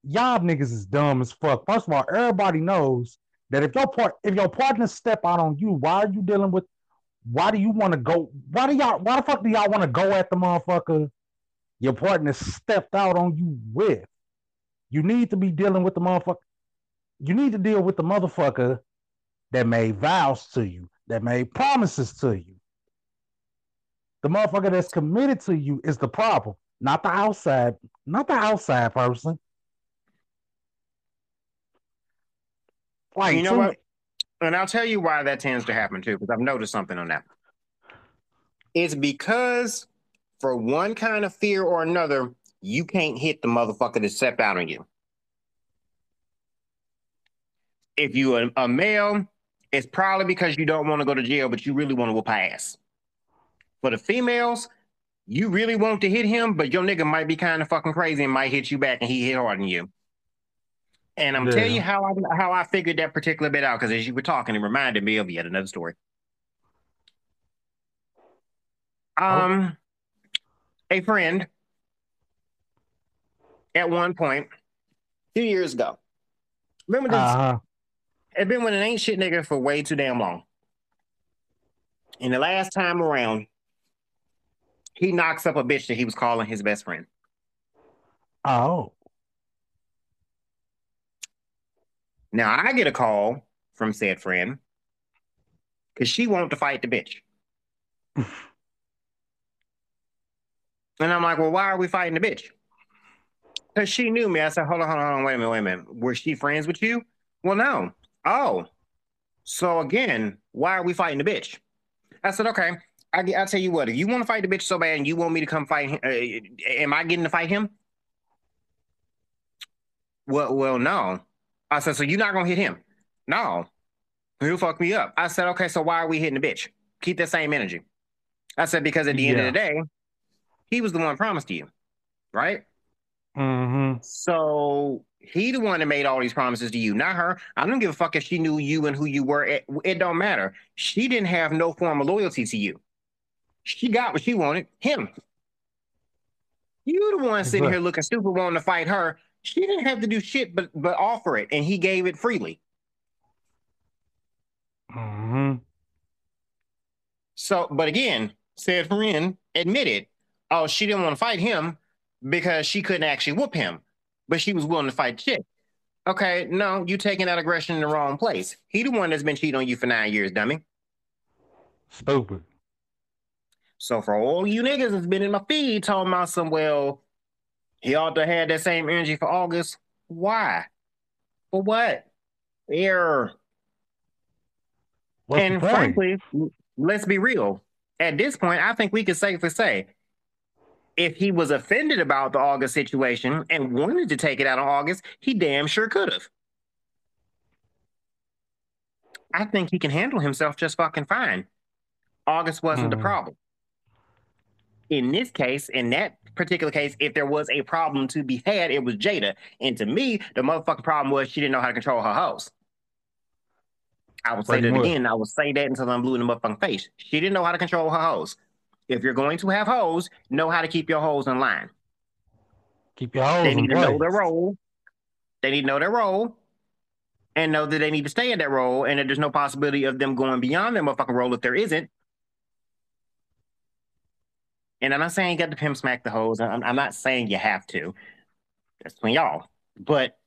y'all niggas is dumb as fuck. First of all, everybody knows that if your part if your partner step out on you, why are you dealing with why do you want to go? Why do y'all why the fuck do y'all want to go at the motherfucker your partner stepped out on you with? You need to be dealing with the motherfucker. You need to deal with the motherfucker that made vows to you, that made promises to you. The motherfucker that's committed to you is the problem, not the outside, not the outside person. Like, you know what? And I'll tell you why that tends to happen too, because I've noticed something on that. It's because for one kind of fear or another, you can't hit the motherfucker that stepped out on you. If you are a male, it's probably because you don't want to go to jail, but you really want to whoop ass. For the females, you really want to hit him, but your nigga might be kind of fucking crazy and might hit you back, and he hit harder than you. And I'm yeah. telling you how I how I figured that particular bit out because as you were talking, it reminded me of yet another story. Oh. Um, oh. a friend at one point, two years ago. Remember this? Uh-huh. It's been with an ain't shit nigga for way too damn long. And the last time around, he knocks up a bitch that he was calling his best friend. Oh. Now I get a call from said friend because she wanted to fight the bitch. and I'm like, well, why are we fighting the bitch? Because she knew me. I said, hold on, hold on, hold on, wait a minute, wait a minute. Was she friends with you? Well, no. Oh. So again, why are we fighting the bitch? I said, okay. I, will tell you what, if you want to fight the bitch so bad and you want me to come fight him, uh, am I getting to fight him? Well, well, no. I said, so you're not gonna hit him? No. He'll fuck me up. I said, okay, so why are we hitting the bitch? Keep that same energy. I said, because at the yeah. end of the day, he was the one promised to you, right? Mm-hmm. So he the one that made all these promises to you, not her. I don't give a fuck if she knew you and who you were. It, it don't matter. She didn't have no form of loyalty to you. She got what she wanted, him. You the one sitting here looking stupid wanting to fight her. She didn't have to do shit but but offer it, and he gave it freely. Mm-hmm. So, but again, said friend admitted, oh, she didn't want to fight him because she couldn't actually whoop him, but she was willing to fight shit. Okay, no, you taking that aggression in the wrong place. He the one that's been cheating on you for nine years, dummy. Stupid. So for all you niggas that's been in my feed talking about some, well, he ought to have that same energy for August. Why? For what? Error. What's and frankly, let's be real. At this point, I think we can safely say if he was offended about the August situation and wanted to take it out on August, he damn sure could have. I think he can handle himself just fucking fine. August wasn't mm. the hmm. problem in this case, in that particular case, if there was a problem to be had, it was Jada. And to me, the motherfucking problem was she didn't know how to control her house. I will say that again. I will say that until I'm blue in the motherfucking face. She didn't know how to control her hoes. If you're going to have hoes, know how to keep your hoes in line. Keep your hoes. They need to place. know their role. They need to know their role, and know that they need to stay in that role, and that there's no possibility of them going beyond their motherfucking role if there isn't. And I'm not saying you got to pimp smack the hoes. I'm, I'm not saying you have to. That's between y'all. But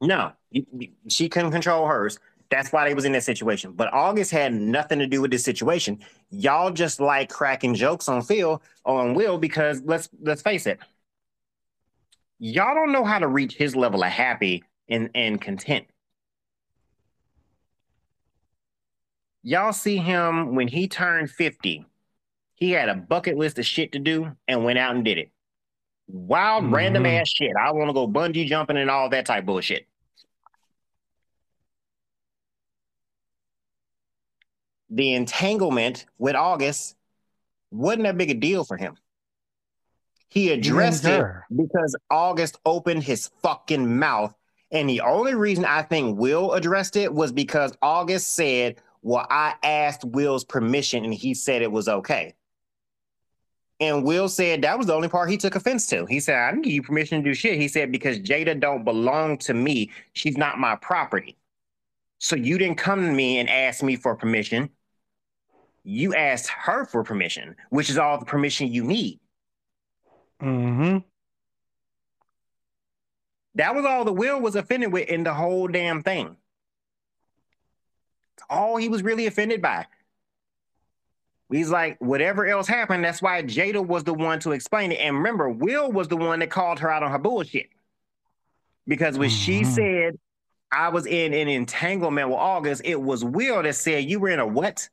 no, you, you, she couldn't control hers. That's why they was in that situation. But August had nothing to do with this situation. Y'all just like cracking jokes on Phil on Will because let's let's face it, y'all don't know how to reach his level of happy and, and content. Y'all see him when he turned 50 he had a bucket list of shit to do and went out and did it. Wild, mm-hmm. random ass shit. I want to go bungee jumping and all that type bullshit. The entanglement with August wasn't that big a deal for him. He addressed it because August opened his fucking mouth. And the only reason I think Will addressed it was because August said, Well, I asked Will's permission and he said it was okay. And Will said that was the only part he took offense to. He said, I didn't give you permission to do shit. He said, because Jada don't belong to me. She's not my property. So you didn't come to me and ask me for permission. You asked her for permission, which is all the permission you need. Mm-hmm. That was all the Will was offended with in the whole damn thing. all he was really offended by. He's like, whatever else happened, that's why Jada was the one to explain it. And remember, Will was the one that called her out on her bullshit. Because when mm-hmm. she said, I was in an entanglement with August, it was Will that said, You were in a what?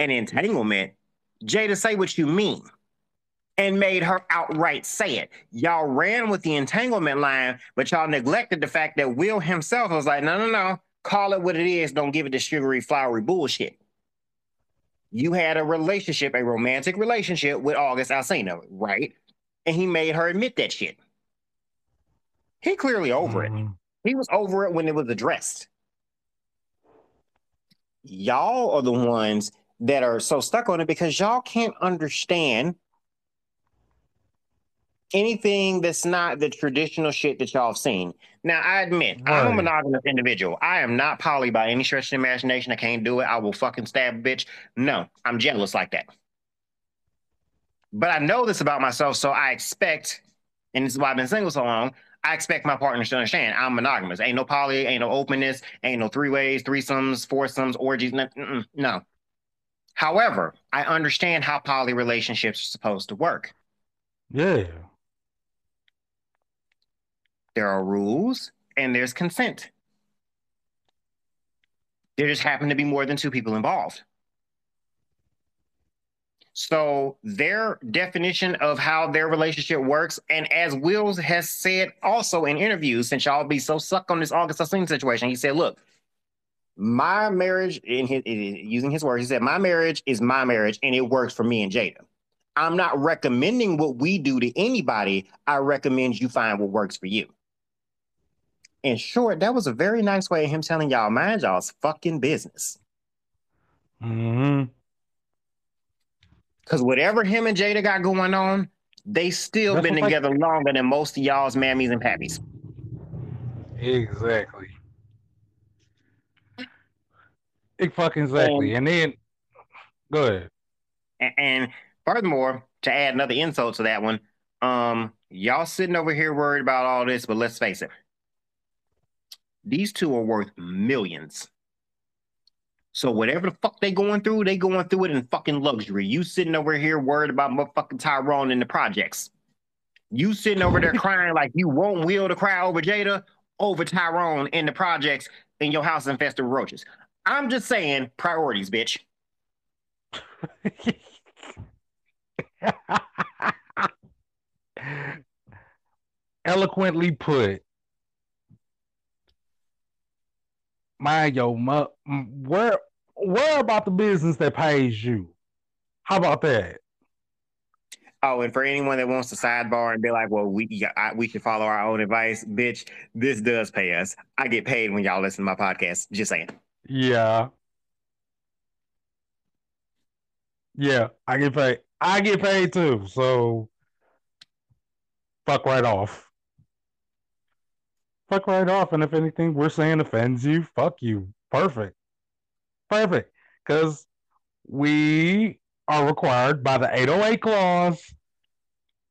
An entanglement. Jada, say what you mean. And made her outright say it. Y'all ran with the entanglement line, but y'all neglected the fact that Will himself was like, No, no, no. Call it what it is. Don't give it the sugary, flowery bullshit you had a relationship, a romantic relationship with August Alsina, right? And he made her admit that shit. He clearly over mm-hmm. it. He was over it when it was addressed. Y'all are the ones that are so stuck on it because y'all can't understand anything that's not the traditional shit that y'all have seen. Now, I admit, right. I'm a monogamous individual. I am not poly by any stretch of the imagination. I can't do it. I will fucking stab a bitch. No, I'm jealous like that. But I know this about myself, so I expect, and this is why I've been single so long. I expect my partners to understand I'm monogamous. Ain't no poly, ain't no openness, ain't no three ways, threesomes, foursomes, orgies. no. However, I understand how poly relationships are supposed to work. Yeah. There are rules and there's consent. There just happen to be more than two people involved. So their definition of how their relationship works, and as Wills has said also in interviews, since y'all be so sucked on this August Alsina situation, he said, "Look, my marriage, in his using his words, he said, my marriage is my marriage, and it works for me and Jada. I'm not recommending what we do to anybody. I recommend you find what works for you." In short, that was a very nice way of him telling y'all, mind y'all's fucking business. hmm Because whatever him and Jada got going on, they still That's been together like... longer than most of y'all's mammies and pappies. Exactly. It fucking exactly. And, and then, go ahead. And, and furthermore, to add another insult to that one, um, y'all sitting over here worried about all this, but let's face it, these two are worth millions. So whatever the fuck they going through, they going through it in fucking luxury. You sitting over here worried about motherfucking Tyrone in the projects. You sitting over there crying like you won't will to cry over Jada, over Tyrone in the projects in your house infested with roaches. I'm just saying priorities, bitch. Eloquently put. Mind your where where about the business that pays you? How about that? Oh, and for anyone that wants to sidebar and be like, "Well, we I, we should follow our own advice," bitch, this does pay us. I get paid when y'all listen to my podcast. Just saying. Yeah. Yeah, I get paid. I get paid too. So fuck right off fuck right off. And if anything we're saying offends you, fuck you. Perfect. Perfect. Because we are required by the 808 clause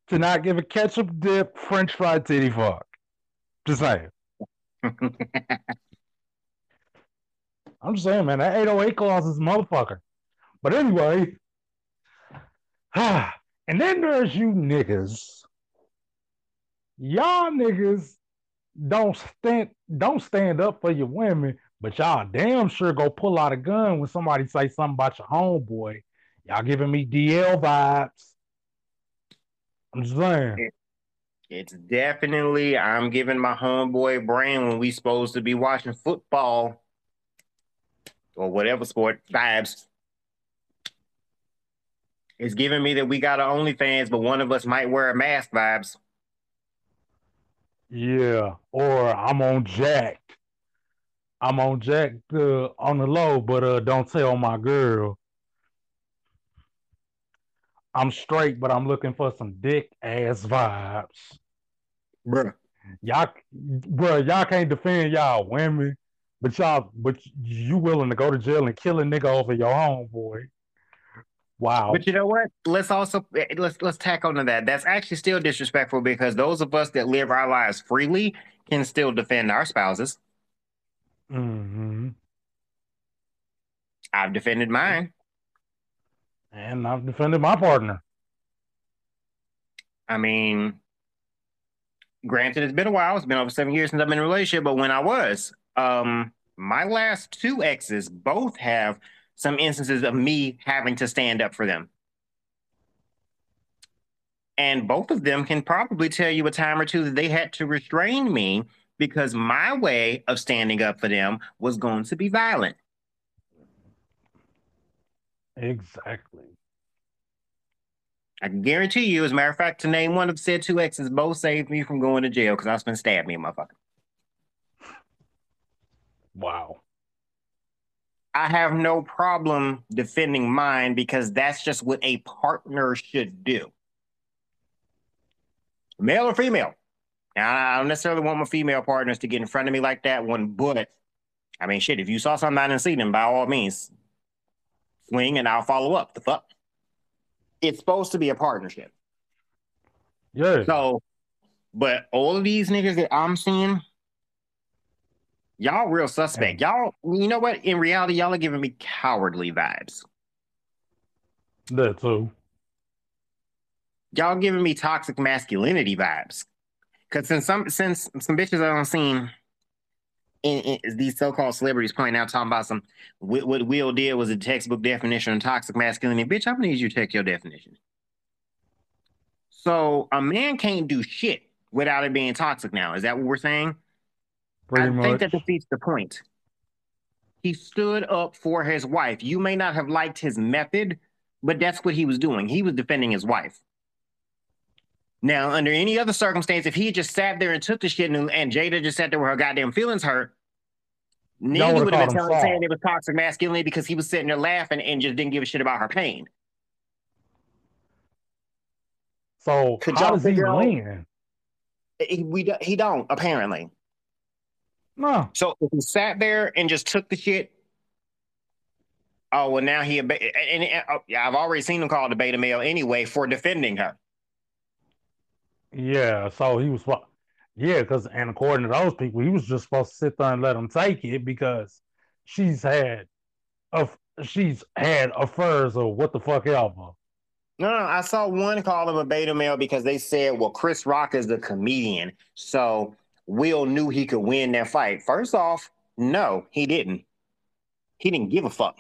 to not give a ketchup dip French fried titty fuck. Just saying. I'm just saying, man, that 808 clause is motherfucker. But anyway, and then there's you niggas. Y'all niggas don't stand don't stand up for your women, but y'all damn sure go pull out a gun when somebody say something about your homeboy. Y'all giving me DL vibes. I'm just saying. It's definitely I'm giving my homeboy brain when we supposed to be watching football or whatever sport vibes. It's giving me that we got our OnlyFans, but one of us might wear a mask vibes. Yeah, or I'm on Jack. I'm on Jack uh, on the low, but uh, don't tell my girl. I'm straight, but I'm looking for some dick ass vibes. Bruh. Y'all, bro, y'all can't defend y'all women, but y'all, but you willing to go to jail and kill a nigga over your homeboy. Wow. But you know what? Let's also let's let's tack onto that. That's actually still disrespectful because those of us that live our lives freely can still defend our spouses. hmm I've defended mine. And I've defended my partner. I mean, granted, it's been a while. It's been over seven years since I've been in a relationship, but when I was, um, my last two exes both have some instances of me having to stand up for them. And both of them can probably tell you a time or two that they had to restrain me because my way of standing up for them was going to be violent. Exactly. I can guarantee you, as a matter of fact, to name one of said two exes, both saved me from going to jail because I was been stabbed me, motherfucker. Wow. I have no problem defending mine because that's just what a partner should do. Male or female. Now, I don't necessarily want my female partners to get in front of me like that one, but I mean, shit, if you saw something I didn't see, then by all means, swing and I'll follow up. The fuck? It's supposed to be a partnership. Yeah. So, but all of these niggas that I'm seeing, y'all real suspect. Y'all, you know what? In reality, y'all are giving me cowardly vibes. That too. Y'all giving me toxic masculinity vibes. Cause since some since some bitches I don't seen in, in, these so-called celebrities pointing out talking about some what, what Will did was a textbook definition of toxic masculinity. Bitch, I'm gonna need you to check your definition. So a man can't do shit without it being toxic now. Is that what we're saying? Pretty I much. think that defeats the point. He stood up for his wife. You may not have liked his method, but that's what he was doing. He was defending his wife. Now, under any other circumstance, if he just sat there and took the shit and, and Jada just sat there with her goddamn feelings hurt, Y'all would've been called him telling, saying it was toxic masculinity because he was sitting there laughing and just didn't give a shit about her pain. so Could how y'all does he win? He, we, he don't, apparently. No. So if he sat there and just took the shit, oh, well, now he, and, and, and uh, yeah, I've already seen him call the beta male anyway for defending her. Yeah. So he was. Yeah, because and according to those people, he was just supposed to sit there and let him take it because she's had, a, she's had affairs or what the fuck ever. No, no, I saw one call him a beta male because they said, well, Chris Rock is the comedian. So Will knew he could win that fight. First off, no, he didn't. He didn't give a fuck.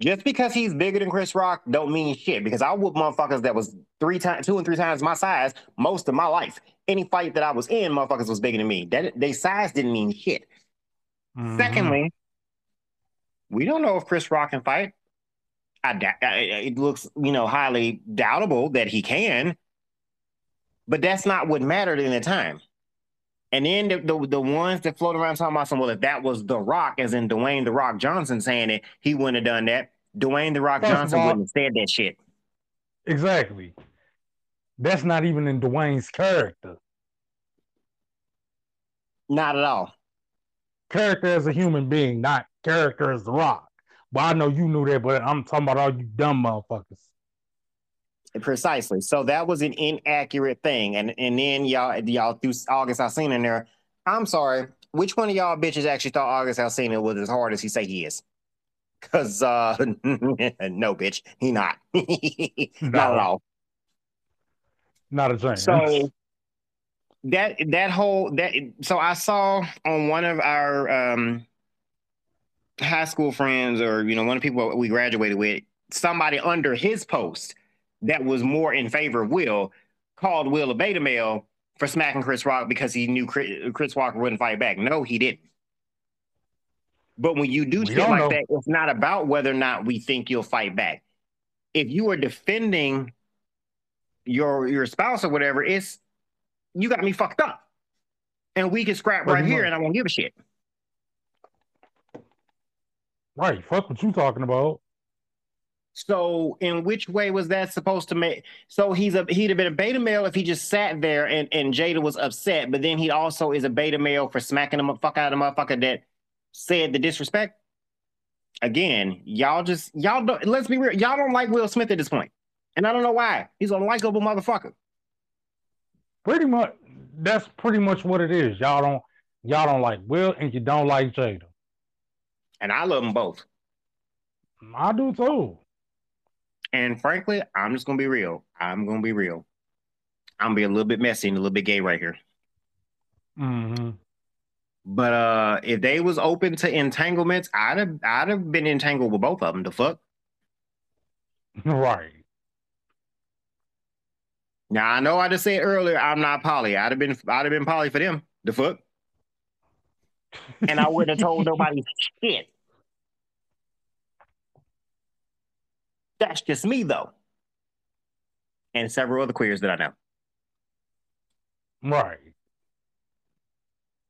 Just because he's bigger than Chris Rock don't mean shit because I whoop motherfuckers that was three times, two and three times my size most of my life. Any fight that I was in, motherfuckers was bigger than me. That they size didn't mean shit. Mhm. Secondly, we don't know if Chris Rock can fight. I, doubt- I- it looks, you know, highly doubtable that he can, but that's not what mattered in the time. And then the, the, the ones that float around talking about some, well, if that was The Rock, as in Dwayne The Rock Johnson saying it, he wouldn't have done that. Dwayne The Rock of Johnson all- wouldn't have said that shit. Exactly. That's not even in Dwayne's character. Not at all. Character as a human being, not character as the rock. Well, I know you knew that, but I'm talking about all you dumb motherfuckers. Precisely. So that was an inaccurate thing. And and then y'all y'all through August Alsina in there. I'm sorry. Which one of y'all bitches actually thought August Alsina was as hard as he say he is? Cause uh no bitch, he not. not at all. Not a thing. So that that whole that so I saw on one of our um high school friends or you know one of the people we graduated with somebody under his post that was more in favor of Will called Will a beta male for smacking Chris Rock because he knew Chris, Chris Walker wouldn't fight back. No, he didn't. But when you do We shit like know. that, it's not about whether or not we think you'll fight back. If you are defending your your spouse or whatever, it's you got me fucked up. And we can scrap right here and I won't give a shit. right, fuck what you talking about. So, in which way was that supposed to make? So he's a he'd have been a beta male if he just sat there and and Jada was upset, but then he also is a beta male for smacking the fuck out of the motherfucker that said the disrespect. Again, y'all just y'all don't. Let's be real. Y'all don't like Will Smith at this point, and I don't know why. He's a likable motherfucker. Pretty much, that's pretty much what it is. Y'all don't y'all don't like Will, and you don't like Jada. And I love them both. I do too. And frankly, I'm just gonna be real. I'm gonna be real. I'm gonna be a little bit messy and a little bit gay right here. Mm-hmm. But uh if they was open to entanglements, I'd have I'd have been entangled with both of them. The fuck. Right. Now I know I just said earlier I'm not poly. I'd have been I'd have been poly for them. The fuck. And I wouldn't have told nobody shit. That's just me, though. And several other queers that I know. Right.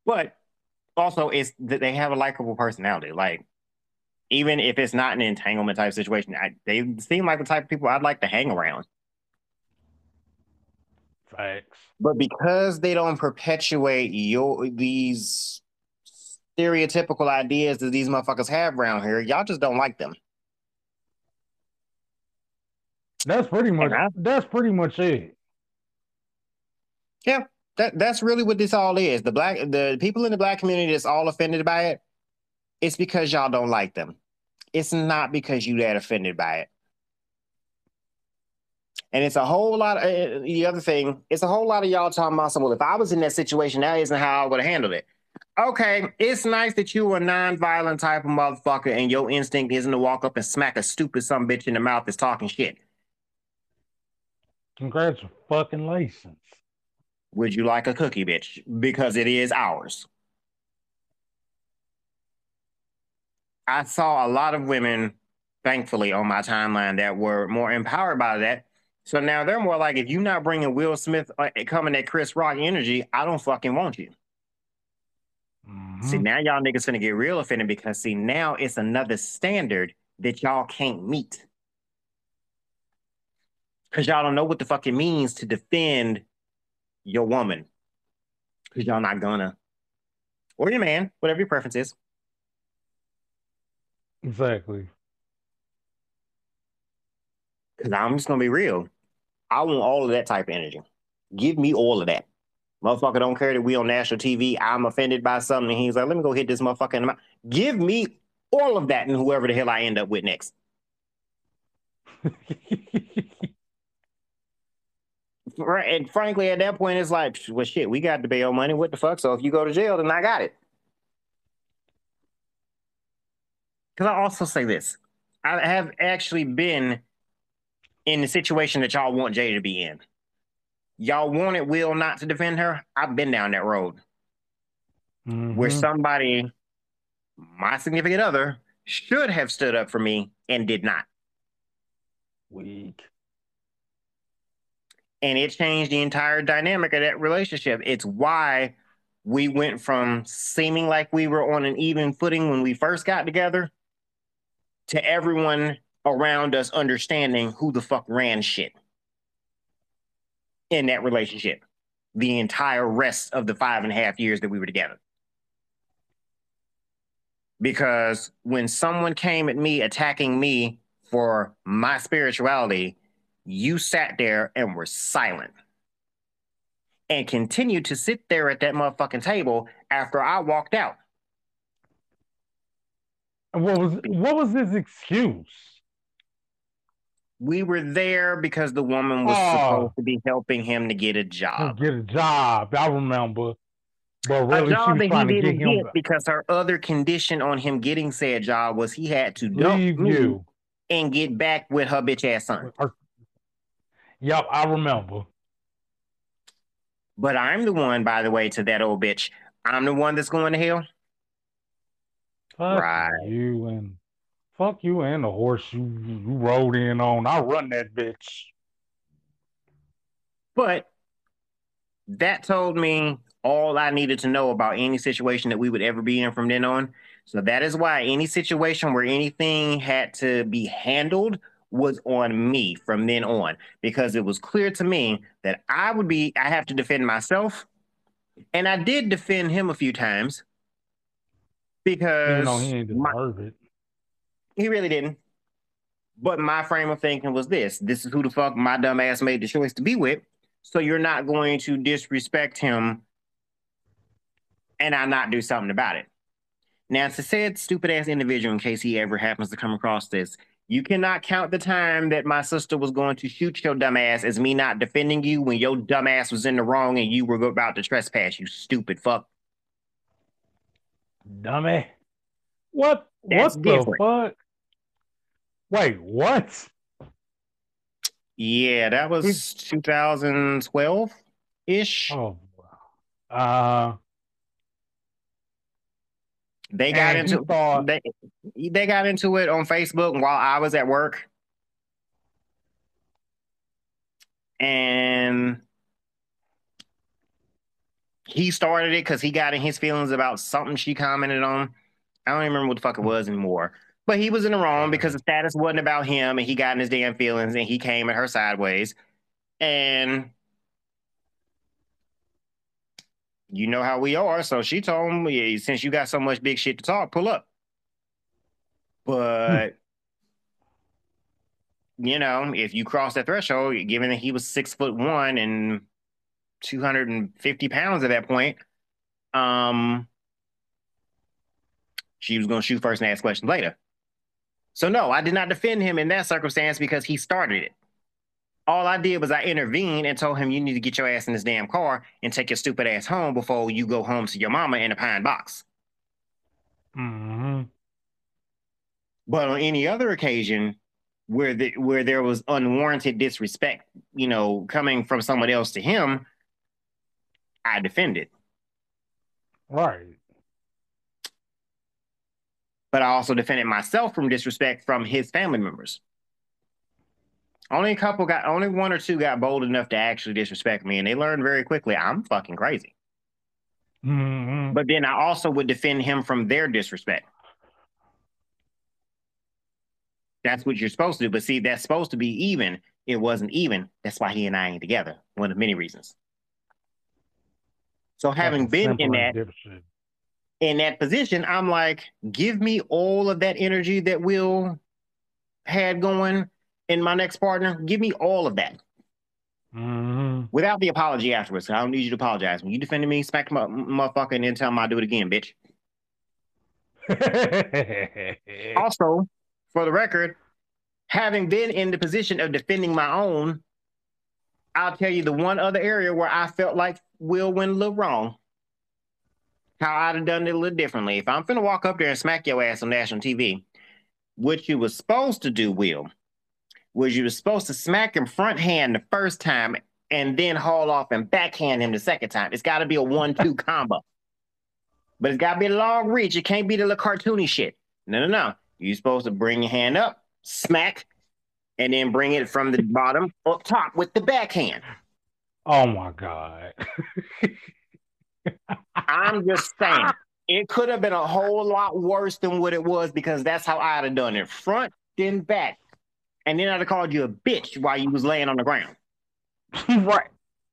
But also, it's that they have a likable personality. Like, even if it's not an entanglement type situation, I, they seem like the type of people I'd like to hang around. Facts. But because they don't perpetuate your these stereotypical ideas that these motherfuckers have around here, y'all just don't like them. That's pretty much I, that's pretty much it. Yeah, that that's really what this all is. The black the people in the black community that's all offended by it, it's because y'all don't like them. It's not because you that offended by it. And it's a whole lot of uh, the other thing, it's a whole lot of y'all talking about some, well, if I was in that situation, that isn't how I would have handled it. Okay, it's nice that you a non-violent type of motherfucker and your instinct isn't to walk up and smack a stupid some bitch in the mouth that's talking shit. Congrats, fucking license. Would you like a cookie, bitch? Because it is ours. I saw a lot of women, thankfully, on my timeline that were more empowered by that. So now they're more like, if you're not bringing Will Smith uh, coming at Chris Rock energy, I don't fucking want you. Mm-hmm. See, now y'all niggas finna get real offended because see, now it's another standard that y'all can't meet. Cause y'all don't know what the fuck it means to defend your woman. Cause y'all not gonna. Or your man, whatever your preference is. Exactly. Cause I'm just gonna be real. I want all of that type of energy. Give me all of that. Motherfucker don't care that we on national TV. I'm offended by something. And he's like, let me go hit this motherfucker in the mouth. Give me all of that and whoever the hell I end up with next. and frankly, at that point, it's like, well, shit, we got the bail money. What the fuck? So if you go to jail, then I got it. Because I also say this I have actually been in the situation that y'all want Jay to be in. Y'all wanted Will not to defend her. I've been down that road mm-hmm. where somebody, my significant other, should have stood up for me and did not. Weak and it changed the entire dynamic of that relationship. It's why we went from seeming like we were on an even footing when we first got together to everyone around us understanding who the fuck ran shit in that relationship the entire rest of the five and a half years that we were together. Because when someone came at me attacking me for my spirituality, you sat there and were silent and continued to sit there at that motherfucking table after I walked out. What was what was his excuse? We were there because the woman was oh, supposed to be helping him to get a job. Get a job. I remember. But really, a job that he didn't get, get because her other condition on him getting said job was he had to Leave you and get back with her bitch ass son. Her, Yep, I remember. But I'm the one, by the way, to that old bitch. I'm the one that's going to hell. Fuck right. you and fuck you and the horse you, you rode in on. I run that bitch. But that told me all I needed to know about any situation that we would ever be in from then on. So that is why any situation where anything had to be handled was on me from then on because it was clear to me that I would be, I have to defend myself. And I did defend him a few times because he didn't deserve my, it. He really didn't. But my frame of thinking was this this is who the fuck my dumb ass made the choice to be with. So you're not going to disrespect him and I not do something about it. Now, to said stupid ass individual, in case he ever happens to come across this, you cannot count the time that my sister was going to shoot your dumb ass as me not defending you when your dumb ass was in the wrong and you were about to trespass, you stupid fuck. Dummy. What? That's what different. the fuck? Wait, what? Yeah, that was 2012 ish. Oh, uh, they got into thought, they, they got into it on Facebook while I was at work. And he started it because he got in his feelings about something she commented on. I don't even remember what the fuck it was anymore. But he was in the wrong because the status wasn't about him and he got in his damn feelings and he came at her sideways. And you know how we are. So she told him, yeah, since you got so much big shit to talk, pull up. But hmm. you know, if you cross that threshold, given that he was six foot one and 250 pounds at that point, um, she was gonna shoot first and ask questions later. So no, I did not defend him in that circumstance because he started it. All I did was I intervened and told him you need to get your ass in this damn car and take your stupid ass home before you go home to your mama in a pine box. Mm-hmm. But on any other occasion where the, where there was unwarranted disrespect, you know, coming from someone else to him, I defended. Right. But I also defended myself from disrespect from his family members. Only a couple got, only one or two got bold enough to actually disrespect me, and they learned very quickly I'm fucking crazy. Mm-hmm. But then I also would defend him from their disrespect. That's what you're supposed to do. But see, that's supposed to be even. It wasn't even. That's why he and I ain't together. One of many reasons. So having been in that in that position, I'm like, give me all of that energy that Will had going in my next partner, give me all of that. Mm-hmm. Without the apology afterwards. I don't need you to apologize. When you defended me, smack my motherfucker and then tell him I'll do it again, bitch. also, for the record, having been in the position of defending my own, I'll tell you the one other area where I felt like Will went a little wrong. How I'd have done it a little differently. If I'm finna walk up there and smack your ass on national TV, what you was supposed to do, Will, was you were supposed to smack him front hand the first time and then haul off and backhand him the second time. It's got to be a one-two combo. But it's got to be a long reach. It can't be the little cartoony shit. No, no, no. You're supposed to bring your hand up, smack, and then bring it from the bottom up top with the backhand. Oh my god. I'm just saying. It could have been a whole lot worse than what it was because that's how I'd have done it. Front, then back and then I'd have called you a bitch while you was laying on the ground. right.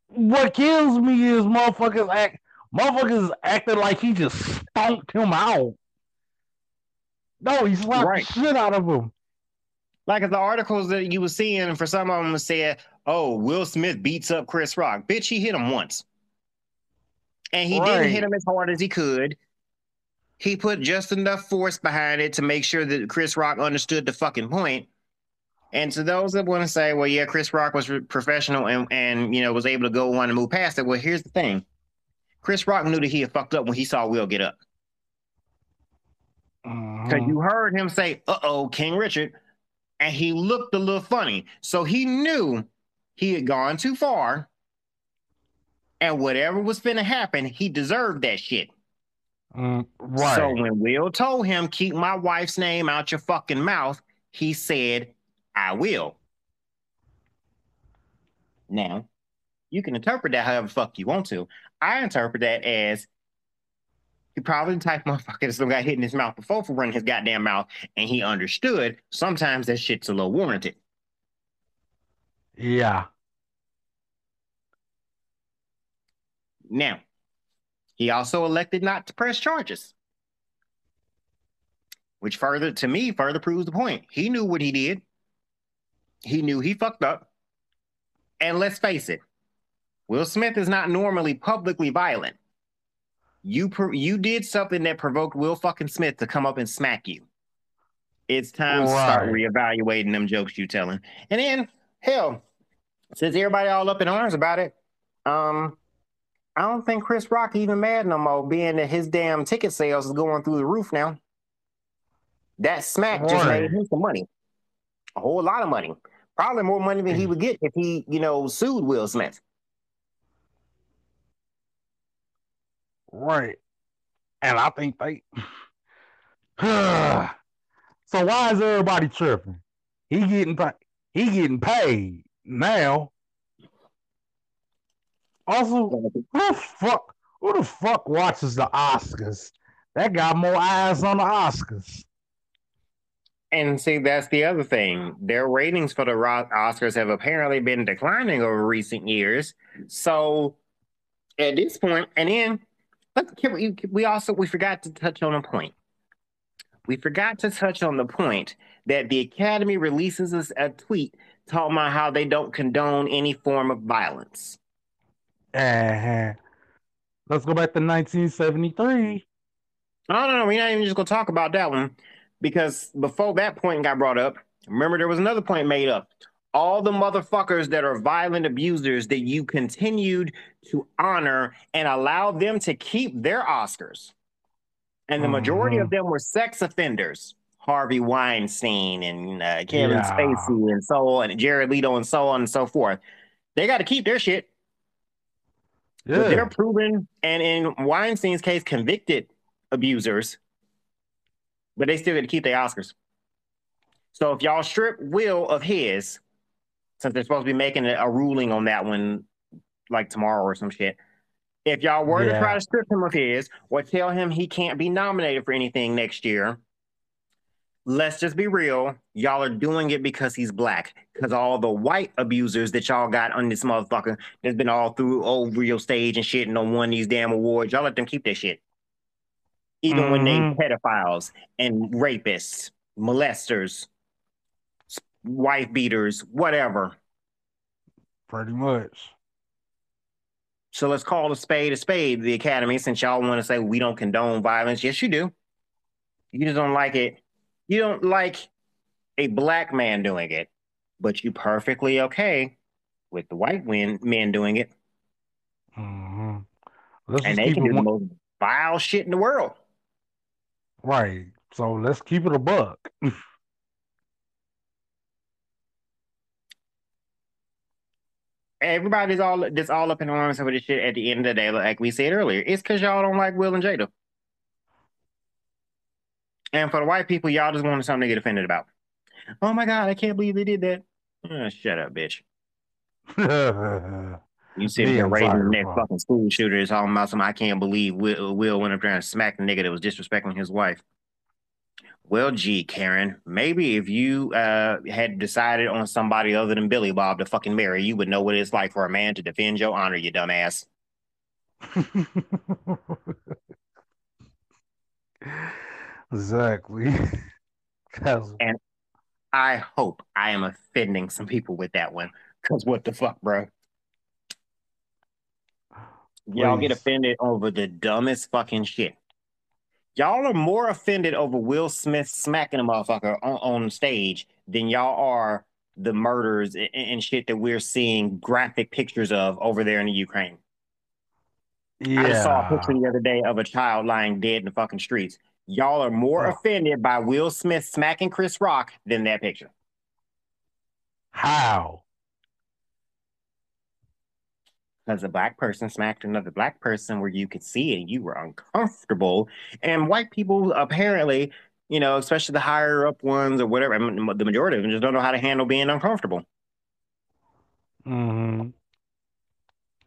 What kills me is motherfuckers act motherfuckers acting like he just stomped him out. No, he slapped right. the shit out of him. Like the articles that you were seeing for some of them said, "Oh, Will Smith beats up Chris Rock." Bitch, he hit him once, and he right. didn't hit him as hard as he could. He put just enough force behind it to make sure that Chris Rock understood the fucking point. And to those that want to say, well, yeah, Chris Rock was professional and, and you know was able to go on and move past it. Well, here's the thing: Chris Rock knew that he had fucked up when he saw Will get up. Because uh-huh. you heard him say, "Uh oh, King Richard," and he looked a little funny. So he knew he had gone too far, and whatever was finna happen, he deserved that shit. Mm, right. So when Will told him, "Keep my wife's name out your fucking mouth," he said, I will. Now, you can interpret that however fuck you want to. I interpret that as he probably the type motherfucker that some guy hit in his mouth before for running his goddamn mouth, and he understood sometimes that shit's a little warranted. Yeah. Now, he also elected not to press charges, which further, to me, further proves the point. He knew what he did. He knew he fucked up. And let's face it, Will Smith is not normally publicly violent. You you did something that provoked Will fucking Smith to come up and smack you. It's time right. to start reevaluating them jokes you telling. And then, hell, since everybody all up in arms about it, um, I don't think Chris Rock even mad no more, being that his damn ticket sales is going through the roof now. That smack right. just made him some money, a whole lot of money, probably more money than he would get if he, you know, sued Will Smith. Right, and I think they. so why is everybody tripping? He getting paid. he getting paid now. Also, who the fuck who the fuck watches the Oscars? That got more eyes on the Oscars. And see, that's the other thing. Their ratings for the Oscars have apparently been declining over recent years. So at this point, and then we, we also we forgot to touch on a point. We forgot to touch on the point that the Academy releases us a tweet talking about how they don't condone any form of violence. Uh-huh. Let's go back to 1973. No, no, no. We're not even just going to talk about that one because before that point got brought up, remember there was another point made up. All the motherfuckers that are violent abusers that you continued to honor and allow them to keep their Oscars. And the majority mm-hmm. of them were sex offenders. Harvey Weinstein and uh, Kevin yeah. Spacey and so on, and Jared Leto and so on and so forth. They got to keep their shit. Yeah. They're proven, and in Weinstein's case, convicted abusers, but they still got to keep their Oscars. So if y'all strip Will of his, since they're supposed to be making a, ruling on that one like tomorrow or some shit, if y'all were yeah. to try to strip him of his or tell him he can't be nominated for anything next year, let's just be real. Y'all are doing it because he's black. Because all the white abusers that y'all got on this motherfucker that's been all through old real stage and shit and on one won these damn awards, y'all let them keep that shit. Even mm-hmm. when they mm-hmm. pedophiles and rapists, molesters, wife beaters, whatever. Pretty much. So let's call a spade a spade, the Academy, since y'all want to say we don't condone violence. Yes, you do. You just don't like it you don't like a black man doing it, but you perfectly okay with the white men doing it. Mm-hmm. And they can do the most vile shit in the world. Right. So let's keep it a buck. Everybody's all that's all up in arms over this shit at the end of the day, like we said earlier. It's because y'all don't like Will and Jada. And for the white people, y'all just wanted something to get offended about. Oh my God, I can't believe they did that. Oh, shut up, bitch. you sit here raising the next fucking school shooter is talking about something I can't believe Will, Will went up there and smacked the nigga that was disrespecting his wife. Well, gee, Karen, maybe if you uh, had decided on somebody other than Billy Bob to fucking marry, you would know what it's like for a man to defend your honor, you dumbass. Exactly. and I hope I am offending some people with that one. Cause what the fuck, bro? Y'all get offended over the dumbest fucking shit. Y'all are more offended over Will Smith smacking a motherfucker on, on stage than y'all are the murders and, and, shit that we're seeing graphic pictures of over there in the Ukraine. Yeah. I just saw a picture the other day of a child lying dead in the fucking streets. Y'all are more oh. offended by Will Smith smacking Chris Rock than that picture. How? Because a black person smacked another black person where you could see it and you were uncomfortable. And white people apparently, you know, especially the higher up ones or whatever, the majority of them just don't know how to handle being uncomfortable. hmm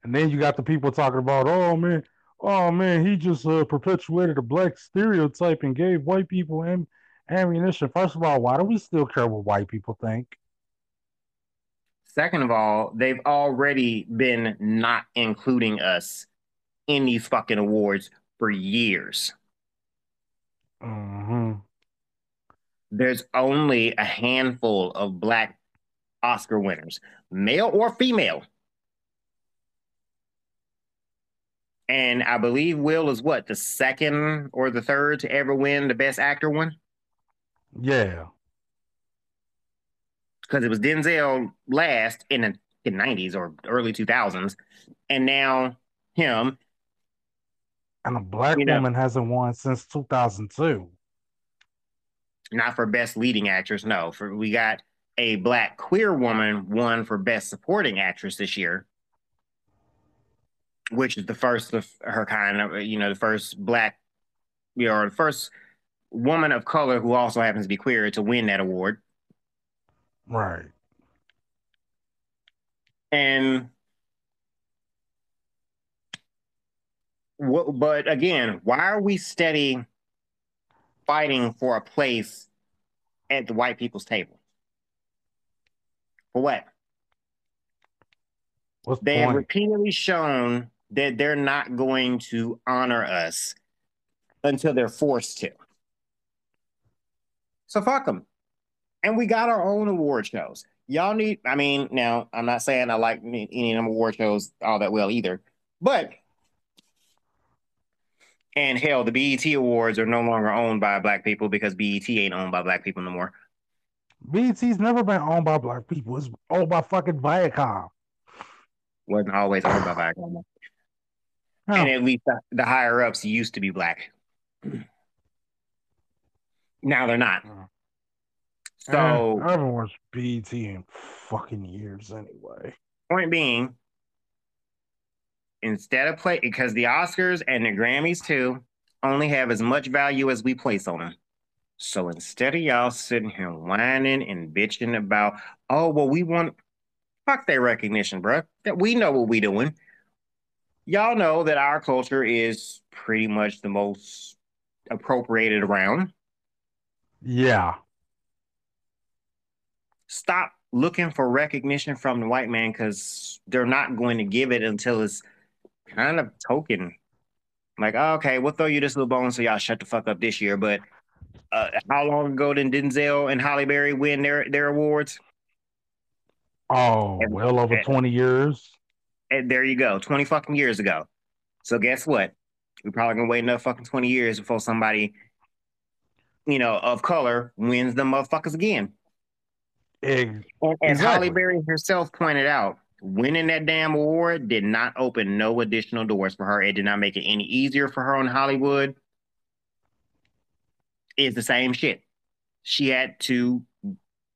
And then you got the people talking about, oh man, oh man, he just uh, perpetuated a black stereotype and gave white people am- ammunition. First of all, why do we still care what white people think? Second of all, they've already been not including us in these fucking awards for years. Mm-hmm. There's only a handful of black Oscar winners, male or female. And I believe Will is what, the second or the third to ever win the best actor one? Yeah. Because it was Denzel last in the, in 90s or early 2000s. And now him. And a black You know. woman hasn't won since 2002. Not for best leading actress, no. For we got a black queer woman won for best supporting actress this year, which is the first of her kind of you know the first black, you know, or the first woman of color who also happens to be queer to win that award. Right. And what, but again, why are we steady fighting for a place at the white people's table? For what? What's the They have repeatedly shown that they're not going to honor us until they're forced to. So fuck them. And we got our own award shows. Y'all need, I mean, now I'm not saying I like any of them award shows all that well either, but and hell, the BET awards are no longer owned by black people because BET ain't owned by black people no more. BET's never been owned by black people. It's owned by fucking Viacom. Wasn't always owned by Viacom. Huh. and at least the, the higher ups used to be black. Now they're not. Uh, So, I haven't watched BET in fucking years anyway. point being, instead of play, because the Oscars and the Grammys too only have as much value as we place on them. So instead of y'all sitting here whining and bitching about, oh well, we want fuck that recognition, bruh. That we know what we doing. Y'all know that our culture is pretty much the most appropriated around. Yeah. Stop looking for recognition from the white man because they're not going to give it until it's kind of token. Like, oh, okay, we'll throw you this little bone so y'all shut the fuck up this year. But uh, how long ago did Denzel and Halle Berry win their their awards? Oh, And- well over and- 20 years. And there you go, twenty fucking years ago. So guess what? We're probably gonna wait another fucking twenty years before somebody, you know, of color wins the motherfuckers again. Ex- And as Exactly. Halle Berry herself pointed out, winning that damn award did not open no additional doors for her. It did not make it any easier for her in Hollywood. It's the same shit. She had to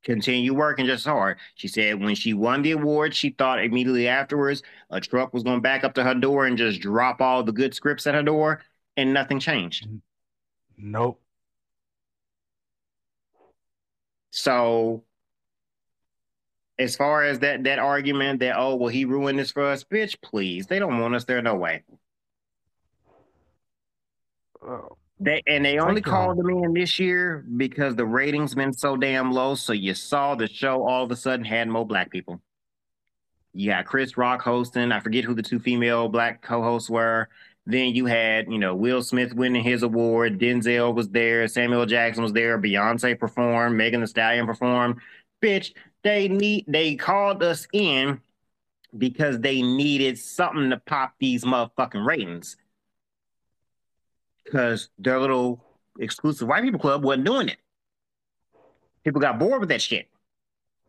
continue working just as hard. She said when she won the award, she thought immediately afterwards a truck was going to back up to her door and just drop all the good scripts at her door, and nothing changed. Mm-hmm. nope. So as far as that that argument that oh well he ruined this for us, bitch, please. They don't want us there no way. Oh, They and they only called them in this year because the ratings been so damn low. So you saw the show all of a sudden had more black people. You got Chris Rock hosting. I forget who the two female black co-hosts were. Then you had, you know, Will Smith winning his award. Denzel was there. Samuel Jackson was there. Beyonce performed. Megan Thee Stallion performed. Bitch, they need they called us in because they needed something to pop these motherfucking ratings. Because their little exclusive white people club wasn't doing it. People got bored with that shit.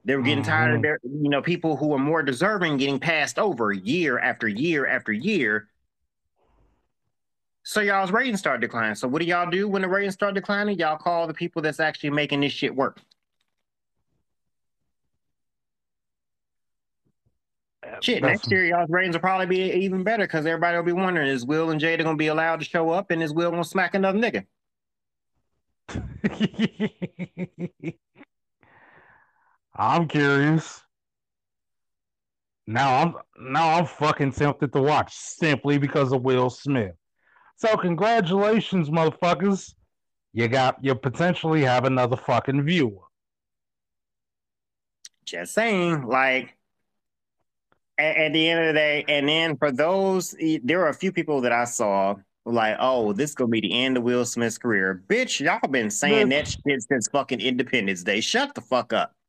They were getting tired of Mhm. their, you know, people who were more deserving getting passed over year after year after year. So y'all's ratings start declining. So what do y'all do when the ratings start declining? Y'all call the people that's actually making this shit work. Shit, That's- next year y'all's ratings will probably be even better because everybody will be wondering: Is Will and Jada gonna be allowed to show up, and is Will gonna smack another nigga? I'm curious. Now I'm now I'm fucking tempted to watch simply because of Will Smith. So congratulations, motherfuckers. You got you potentially have another fucking viewer. Just saying, like at, at the end of the day, and then for those, there are a few people that I saw like, oh, this is gonna be the end of Will Smith's career. Bitch, y'all been saying that shit since fucking Independence Day. Shut the fuck up.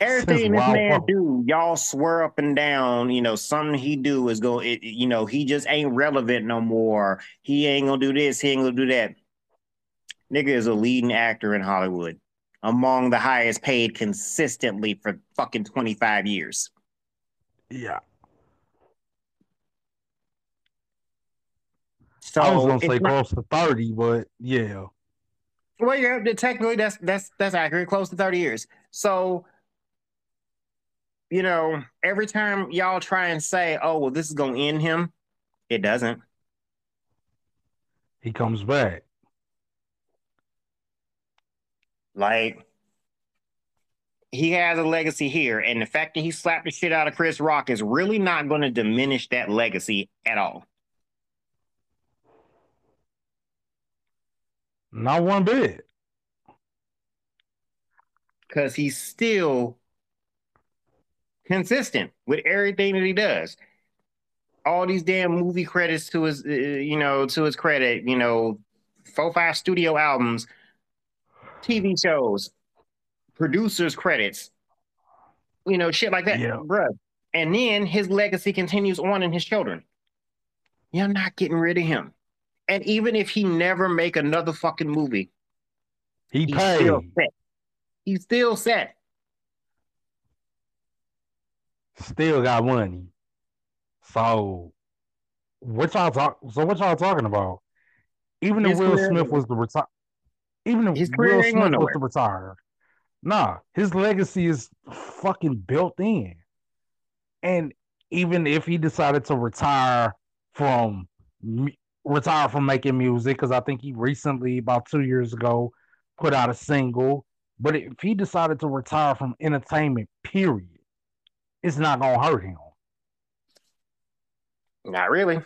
Everything this man do, y'all swear up and down. You know, something he do is go. It, you know, he just ain't relevant no more. He ain't gonna do this. He ain't gonna do that. Nigga is a leading actor in Hollywood, among the highest paid consistently for fucking twenty five years. Yeah. So I was gonna say not, close to thirty, but yeah. Well, yeah, technically that's that's that's accurate, close to thirty years. So, you know, every time y'all try and say, "Oh, well, this is gonna end him," it doesn't. He comes back. Like he has a legacy here, and the fact that he slapped the shit out of Chris Rock is really not going to diminish that legacy at all. Not one bit. Because he's still consistent with everything that he does. All these damn movie credits to his, uh, you know, to his credit, you know, four, five studio albums, TV shows, producers credits, you know, shit like that, yeah. bruh. And then his legacy continues on in his children. You're not getting rid of him. And even if he never make another fucking movie, he he's paid. still set. He's still set. Still got money. So what y'all talk so what y'all talking about? Even if Will Smith was the retire even if Will Smith was the retire, nah, his legacy is fucking built in. And even if he decided to retire from retire from making music because I think he recently, about two years ago, put out a single. But if he decided to retire from entertainment, period, it's not gonna hurt him. Not really.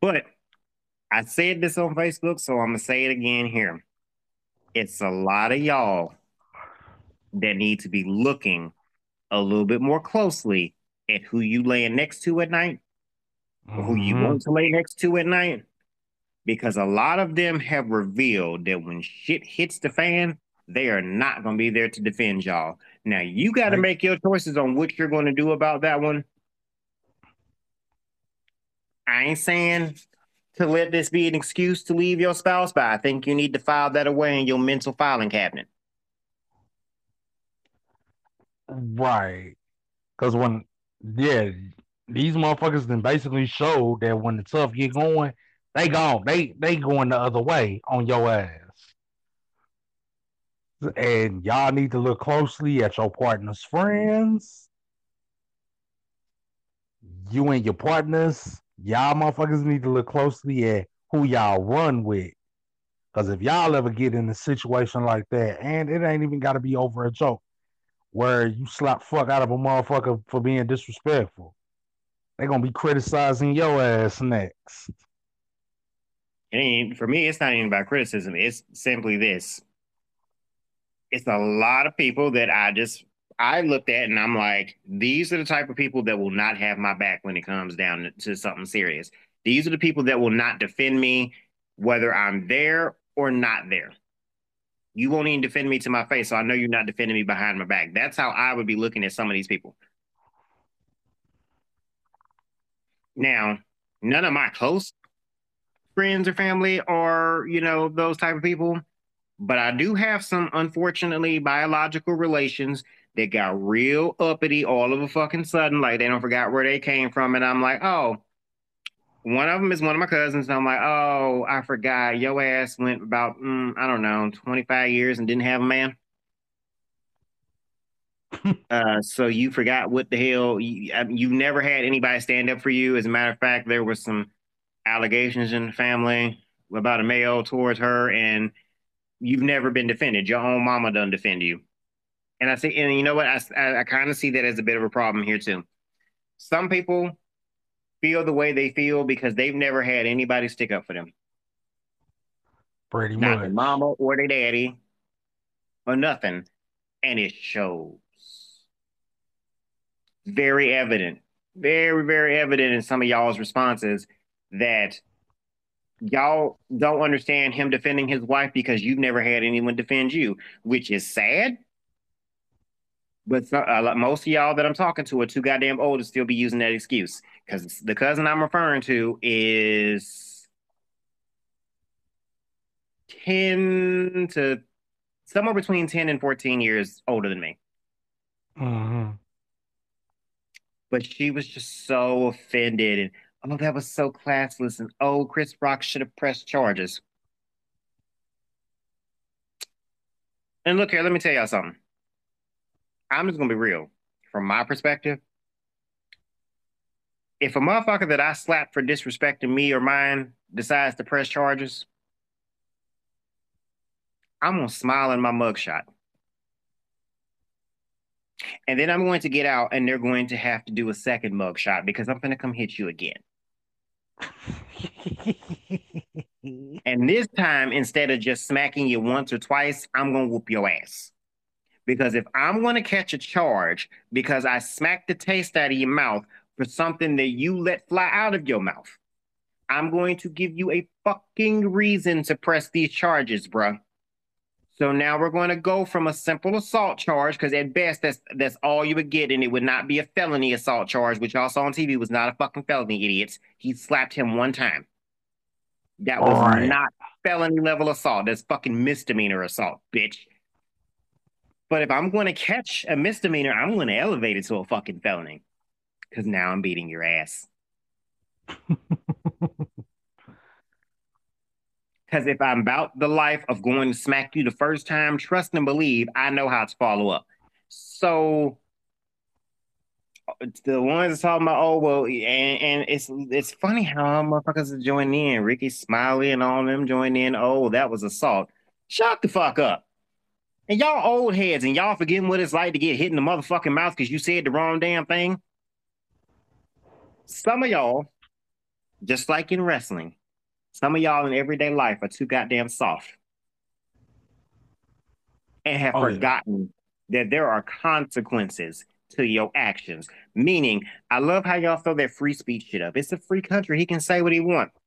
But I said this on Facebook, so I'm gonna say it again here. It's a lot of y'all that need to be looking a little bit more closely at who you laying next to at night, mm-hmm. who you mm-hmm. want to lay next to at night, because a lot of them have revealed that when shit hits the fan, they are not going to be there to defend y'all. Now you got to make your choices on what you're going to do about that one. I ain't saying to let this be an excuse to leave your spouse, but I think you need to file that away in your mental filing cabinet. Right. Because when yeah, these motherfuckers then basically showed that when the tough get going, they gone. They they going the other way on your ass. And y'all need to look closely at your partner's friends. You and your partners, y'all motherfuckers need to look closely at who y'all run with. Because if y'all ever get in a situation like that, and it ain't even got to be over a joke, where you slap fuck out of a motherfucker for being disrespectful. They're gonna be criticizing your ass next. And for me, it's not even about criticism. It's simply this. It's a lot of people that I just I looked at and I'm like, these are the type of people that will not have my back when it comes down to something serious. These are the people that will not defend me, whether I'm there or not there. You won't even defend me to my face, so I know you're not defending me behind my back. That's how I would be looking at some of these people. Now, none of my close friends or family are, you know, those type of people, but I do have some unfortunately biological relations that got real uppity all of a fucking sudden, like they don't forgot where they came from, and I'm like, oh, one of them is one of my cousins, and I'm like, oh, I forgot. Your ass went about, mm, I don't know, 25 years and didn't have a man. uh, so you forgot what the hell you, I you never had anybody stand up for you. As a matter of fact, there was some allegations in the family about a male towards her, and you've never been defended. Your own mama done defend you. And I see, and you know what? I, I, I kind of see that as a bit of a problem here too. Some people feel the way they feel because they've never had anybody stick up for them. Pretty Not much. their mama or their daddy. or nothing, and it shows. Very evident, very, very evident in some of y'all's responses that y'all don't understand him defending his wife because you've never had anyone defend you, which is sad. But uh, most of y'all that I'm talking to are too goddamn old to still be using that excuse because the cousin I'm referring to is 10 to somewhere between 10 and 14 years older than me. Mm-hmm. But she was just so offended and oh, that was so classless, and oh, Chris Rock should have pressed charges. And look here, let me tell y'all something. I'm just gonna be real. From my perspective, if a motherfucker that I slapped for disrespecting me or mine decides to press charges, I'm gonna smile in my mugshot. And then I'm going to get out and they're going to have to do a second mugshot because I'm gonna come hit you again. and this time, instead of just smacking you once or twice, I'm gonna whoop your ass. Because if I'm gonna catch a charge because I smacked the taste out of your mouth for something that you let fly out of your mouth, I'm going to give you a fucking reason to press these charges, bruh. So now we're going to go from a simple assault charge, because at best that's that's all you would get, and it would not be a felony assault charge, which y'all saw on TV was not a fucking felony, idiots. He slapped him one time. That was right. not felony level assault. That's fucking misdemeanor assault, bitch. But if I'm going to catch a misdemeanor, I'm going to elevate it to a fucking felony, because now I'm beating your ass. Because if I'm about the life of going to smack you the first time, trust and believe I know how to follow up. So the ones talking about, oh well, and, and it's it's funny how motherfuckers are joining in. Rickey Smiley and all them join in. Oh, that was assault. Shut the fuck up. And y'all old heads and y'all forgetting what it's like to get hit in the motherfucking mouth because you said the wrong damn thing. Some of y'all, just like in wrestling, some of y'all in everyday life are too goddamn soft and have oh, forgotten yeah. that there are consequences to your actions. Meaning, I love how y'all throw that free speech shit up. It's a free country. He can say what he wants.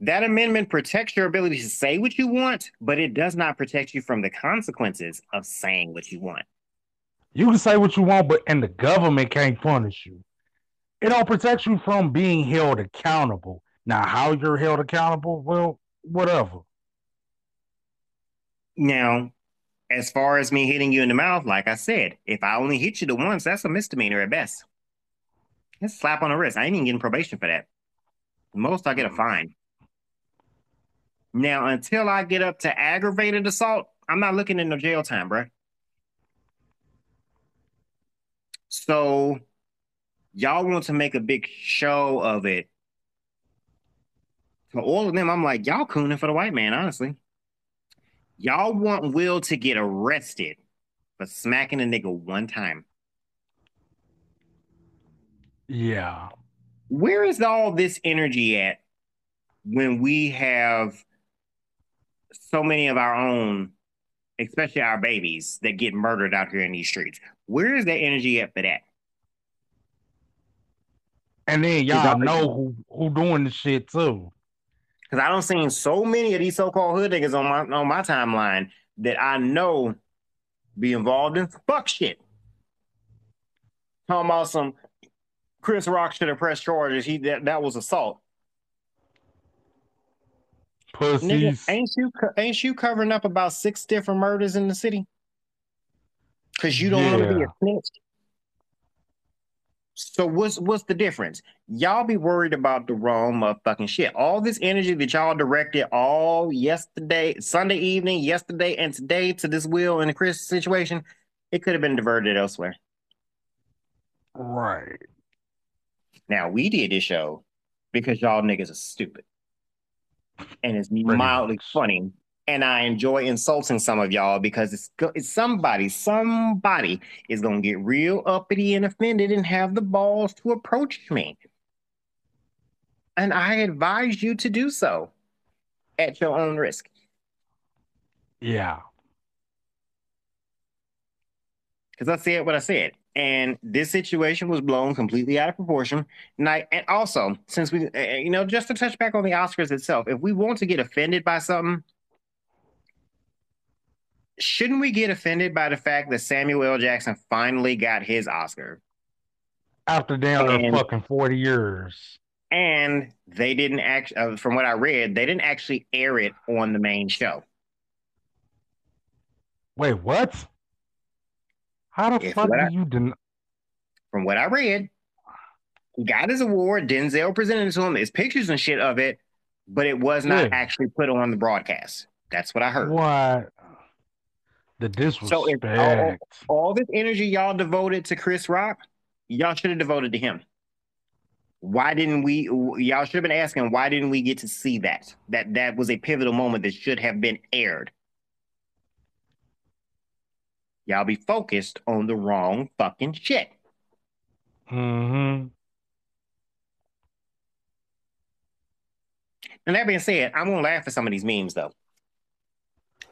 That amendment protects your ability to say what you want, but it does not protect you from the consequences of saying what you want. You can say what you want, but and the government can't punish you it don't protect you from being held accountable. Now, how you're held accountable, well, whatever. Now, as far as me hitting you in the mouth, like I said, if I only hit you the once, that's a misdemeanor at best. It's slap on the wrist. I ain't even getting probation for that. most I get a fine. Now, until I get up to aggravated assault, I'm not looking no jail time, bro. So y'all want to make a big show of it. For all of them, I'm like, y'all cooning for the white man, honestly. Y'all want Will to get arrested for smacking a nigga one time. Yeah. Where is all this energy at when we have so many of our own, especially our babies, that get murdered out here in these streets? Where is that energy at for that? And then y'all know who who doing the shit too. Cause I don't seen so many of these so-called hood niggas on my on my timeline that I know be involved in fuck shit. Talking about some Chris Rock should have pressed charges. He that, that was assault. Pussies. Nigga, ain't you ain't you covering up about six different murders in the city? Cause you don't yeah. want to be a snitch. So what's what's the difference? Y'all be worried about the wrong motherfucking shit. All this energy that y'all directed all yesterday, Sunday evening, yesterday, and today to this Will and the Chris situation, it could have been diverted elsewhere. Right. Now we did this show because y'all niggas are stupid. And it's Pretty mildly much. funny and I enjoy insulting some of y'all because it's, it's somebody, somebody is gonna get real uppity and offended and have the balls to approach me. And I advise you to do so at your own risk. Yeah. Because I said what I said. And this situation was blown completely out of proportion. And, I, and also, since we, you know, just to touch back on the Oscars itself, if we want to get offended by something, shouldn't we get offended by the fact that Samuel L. Jackson finally got his Oscar? After there fucking 40 years. And they didn't actually, uh, from what I read, they didn't actually air it on the main show. Wait, what? How the if fuck do I, you deny? From what I read, he got his award. Denzel presented it to him. There's pictures and shit of it, but it was not yeah. actually put on the broadcast. That's what I heard. What? The disrespect. So if all, all this energy y'all devoted to Chris Rock, y'all should have devoted to him. Why didn't we? Y'all should have been asking why didn't we get to see that? That that was a pivotal moment that should have been aired. Y'all be focused on the wrong fucking shit. Hmm. And that being said, I'm gonna laugh at some of these memes though.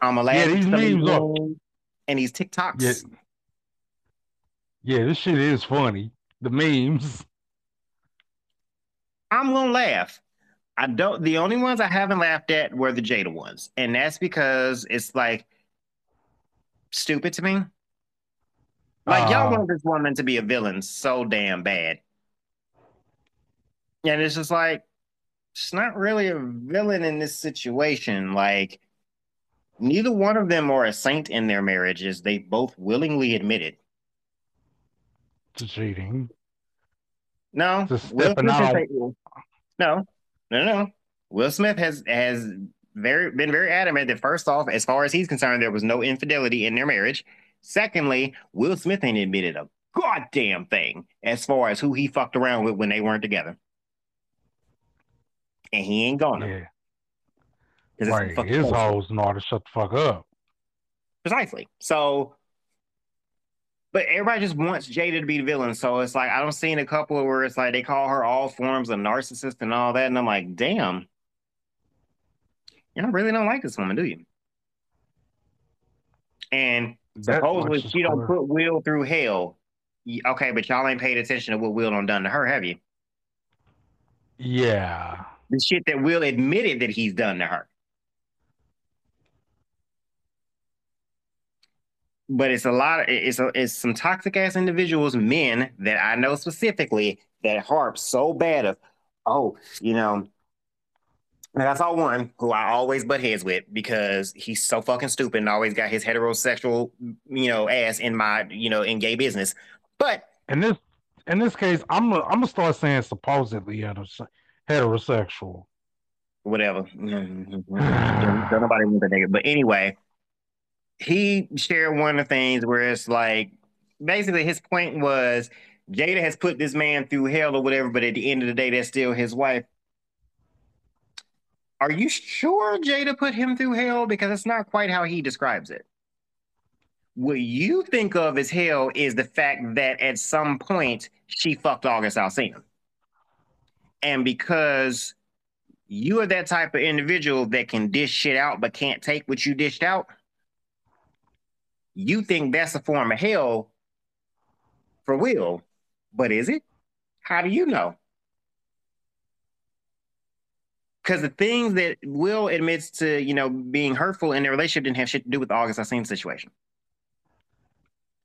I'm gonna laugh yeah, these memes are, and these TikToks. Yeah. yeah, this shit is funny. The memes. I'm gonna laugh. I don't. The only ones I haven't laughed at were the Jada ones, and that's because it's like stupid to me. Like y'all want this woman to be a villain so damn bad, and it's just like she's not really a villain in this situation. Like neither one of them are a saint in their marriages. They both willingly admitted to cheating. No, Will Smith no, no, no. Will Smith has has very been very adamant that first off, as far as he's concerned, there was no infidelity in their marriage. Secondly, Will Smith ain't admitted a goddamn thing as far as who he fucked around with when they weren't together, and he ain't gonna. Yeah. Right, his hoes know how to shut the fuck up. Precisely. So but everybody just wants Jada to be the villain. So it's like I don't see a couple where it's like they call her all forms of narcissist and all that, and I'm like, damn, y'all really don't like this woman, do you? And that supposedly she don't put Will through hell. Okay, but y'all ain't paid attention to what Will done done to her, have you? Yeah. The shit that Will admitted that he's done to her. but it's a lot of it's a, it's some toxic ass individuals, men that I know specifically that harp so bad of, oh, you know. And I saw one who I always butt heads with because he's so fucking stupid and always got his heterosexual, you know, ass in my, you know, in gay business. But in this in this case, I'm gonna, I'm gonna start saying supposedly heterosexual. Whatever. Don't nobody want that nigga. But anyway, he shared one of the things where it's like basically his point was Jada has put this man through hell or whatever, but at the end of the day, that's still his wife. Are you sure Jada put him through hell? Because it's not quite how he describes it. What you think of as hell is the fact that at some point she fucked August Alsina. And because you are that type of individual that can dish shit out but can't take what you dished out, you think that's a form of hell for Will, but is it? How do you know? Because the things that Will admits to, you know, being hurtful in their relationship didn't have shit to do with the August Alsina situation.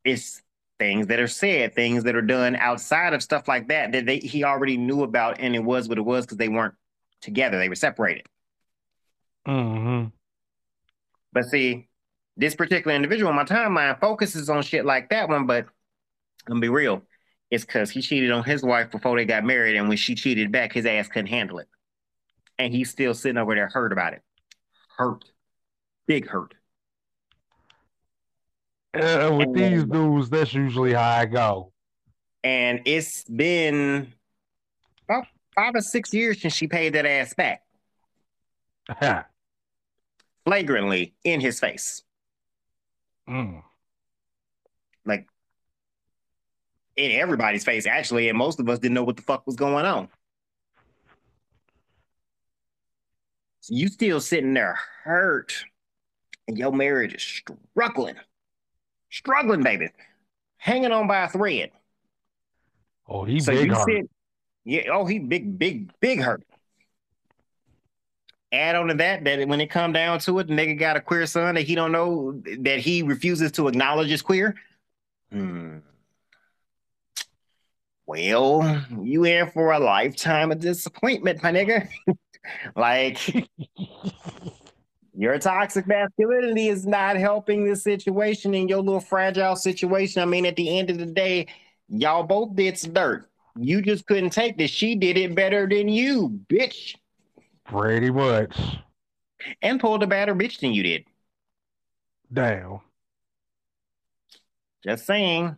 It's things that are said, things that are done outside of stuff like that that they, he already knew about, and it was what it was because they weren't together; they were separated. Mm-hmm. But see, this particular individual on my timeline focuses on shit like that one, but I'm gonna be real. It's because he cheated on his wife before they got married, and when she cheated back, his ass couldn't handle it. And he's still sitting over there hurt about it. Hurt. Big hurt. Uh, with and, these dudes, that's usually how I go. And it's been about five or six years since she paid that ass back. Flagrantly in his face. Mm. Like in everybody's face, actually, and most of us didn't know what the fuck was going on. So you still sitting there hurt and your marriage is struggling, struggling, baby, hanging on by a thread. Oh, he so big hurt. Sit, yeah. Oh, he big, big, big hurt. Add on to that that when it come down to it, the nigga got a queer son that he don't know that he refuses to acknowledge as queer. Hmm. Well, you in for a lifetime of disappointment, my nigga. like your toxic masculinity is not helping the situation in your little fragile situation. I mean, at the end of the day, y'all both did some dirt. You just couldn't take this. She did it better than you, bitch. Pretty much. And pulled a better bitch than you did. Damn. Just saying.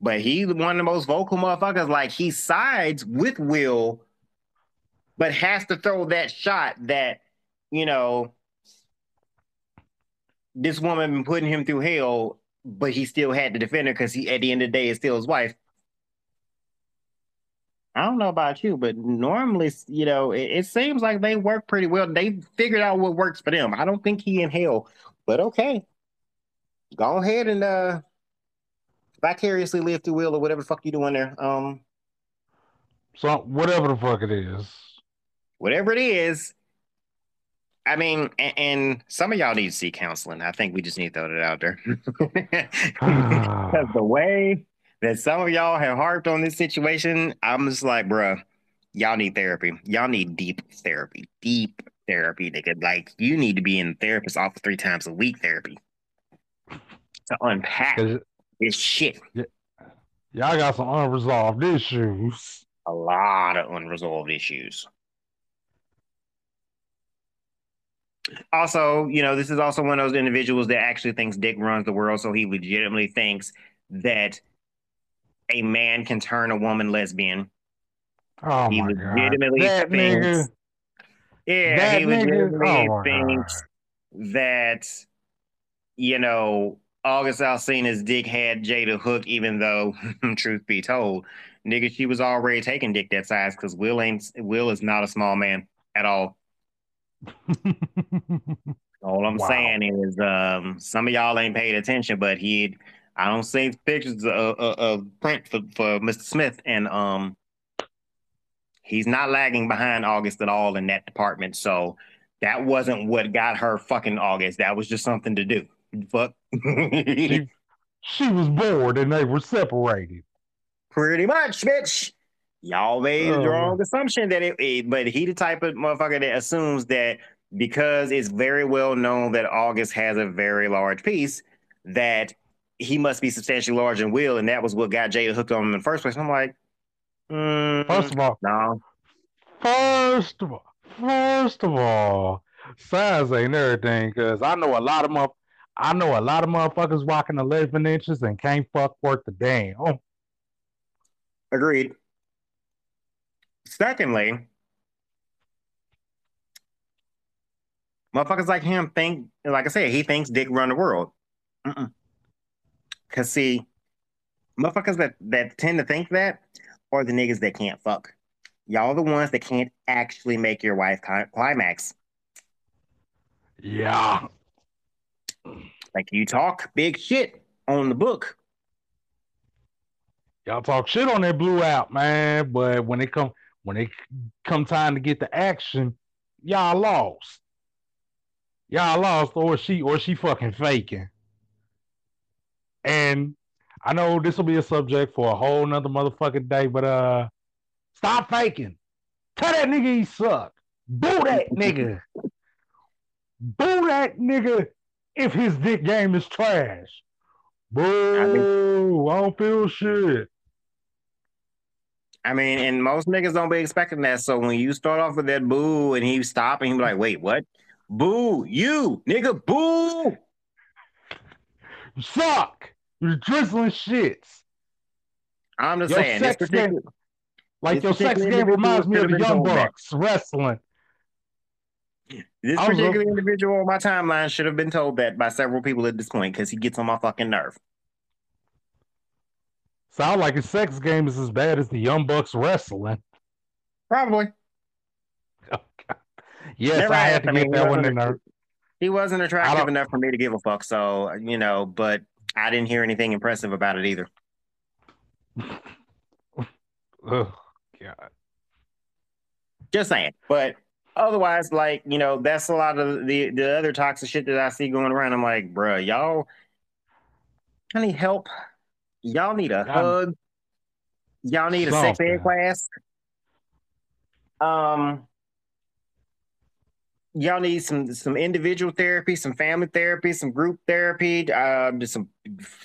But he's one of the most vocal motherfuckers. Like he sides with Will, but has to throw that shot that, you know, this woman been putting him through hell, but he still had to defend her because he at the end of the day is still his wife. I don't know about you, but normally, you know, it, it, seems like they work pretty well. They figured out what works for them. I don't think he in hell, but okay. Go ahead and uh vicariously live through will or whatever the fuck you doing there. Um so whatever the fuck it is. Whatever it is. I mean, and, and some of y'all need to see counseling. I think we just need to throw it out there. Because the way that some of y'all have harped on this situation, I'm just like, bruh, y'all need therapy. Y'all need deep therapy. Deep therapy, nigga. Like, you need to be in therapist office three times a week therapy to unpack this shit. Yeah, y'all got some unresolved issues. A lot of unresolved issues. Also, you know, this is also one of those individuals that actually thinks Dick runs the world. So he legitimately thinks that a man can turn a woman lesbian. Oh he my legitimately God. That thinks, nigga. Yeah, that he legitimately oh thinks God. that you know August Alsina's dick had Jada Hook, even though, truth be told, nigga, she was already taking dick that size because Will ain't Will is not a small man at all. all I'm wow. saying is, um, some of y'all ain't paid attention, but he, I don't see pictures of, of, of print for, for Mr. Smith, and um, he's not lagging behind August at all in that department. So that wasn't what got her fucking August. That was just something to do. Fuck. she, she was bored and they were separated. Pretty much, bitch. Y'all made the wrong assumption that it, it, but he the type of motherfucker that assumes that because it's very well known that August has a very large piece, that he must be substantially larger than Will, and that was what got Jada hooked on him in the first place. I'm like, mm, first of all, no. First of all, first of all, size ain't everything because I know a lot of my I know a lot of motherfuckers rocking 11 inches and can't fuck worth the damn. Agreed. Secondly, motherfuckers like him think, like I said, he thinks dick run the world. Mm-mm. Cause see, motherfuckers that that tend to think that are the niggas that can't fuck. Y'all the ones that can't actually make your wife climax. Yeah. Like you talk big shit on the book. Y'all talk shit on that blue out, man. But when it come when it come time to get the action, y'all lost. Y'all lost, or she or she fucking faking. And I know this will be a subject for a whole nother motherfucking day, but uh stop faking. Tell that nigga he suck. Boo that nigga. Boo that nigga if his dick game is trash. Boo, I, mean, I don't feel shit. I mean, and most niggas don't be expecting that. So when you start off with that boo and he stop and he be like, wait, what? Boo, you, nigga, boo. You suck. You're drizzling shits. I'm just your saying, sex game, like your sex game reminds me of the Young Bucks wrestling. This particular individual on my timeline should have been told that by several people at this point because he gets on my fucking nerve. Sound like his sex game is as bad as the Young Bucks wrestling. Probably. Oh, yes, Never I had to get that one in there. He wasn't attractive enough for me to give a fuck. So you know, but I didn't hear anything impressive about it either. oh God. Just saying. But otherwise, like, you know, that's a lot of the the other toxic shit that I see going around. I'm like, bruh, y'all I need help. Y'all need a hug. Y'all need a sex ed class. Um y'all need some some individual therapy, some family therapy, some group therapy, uh, just some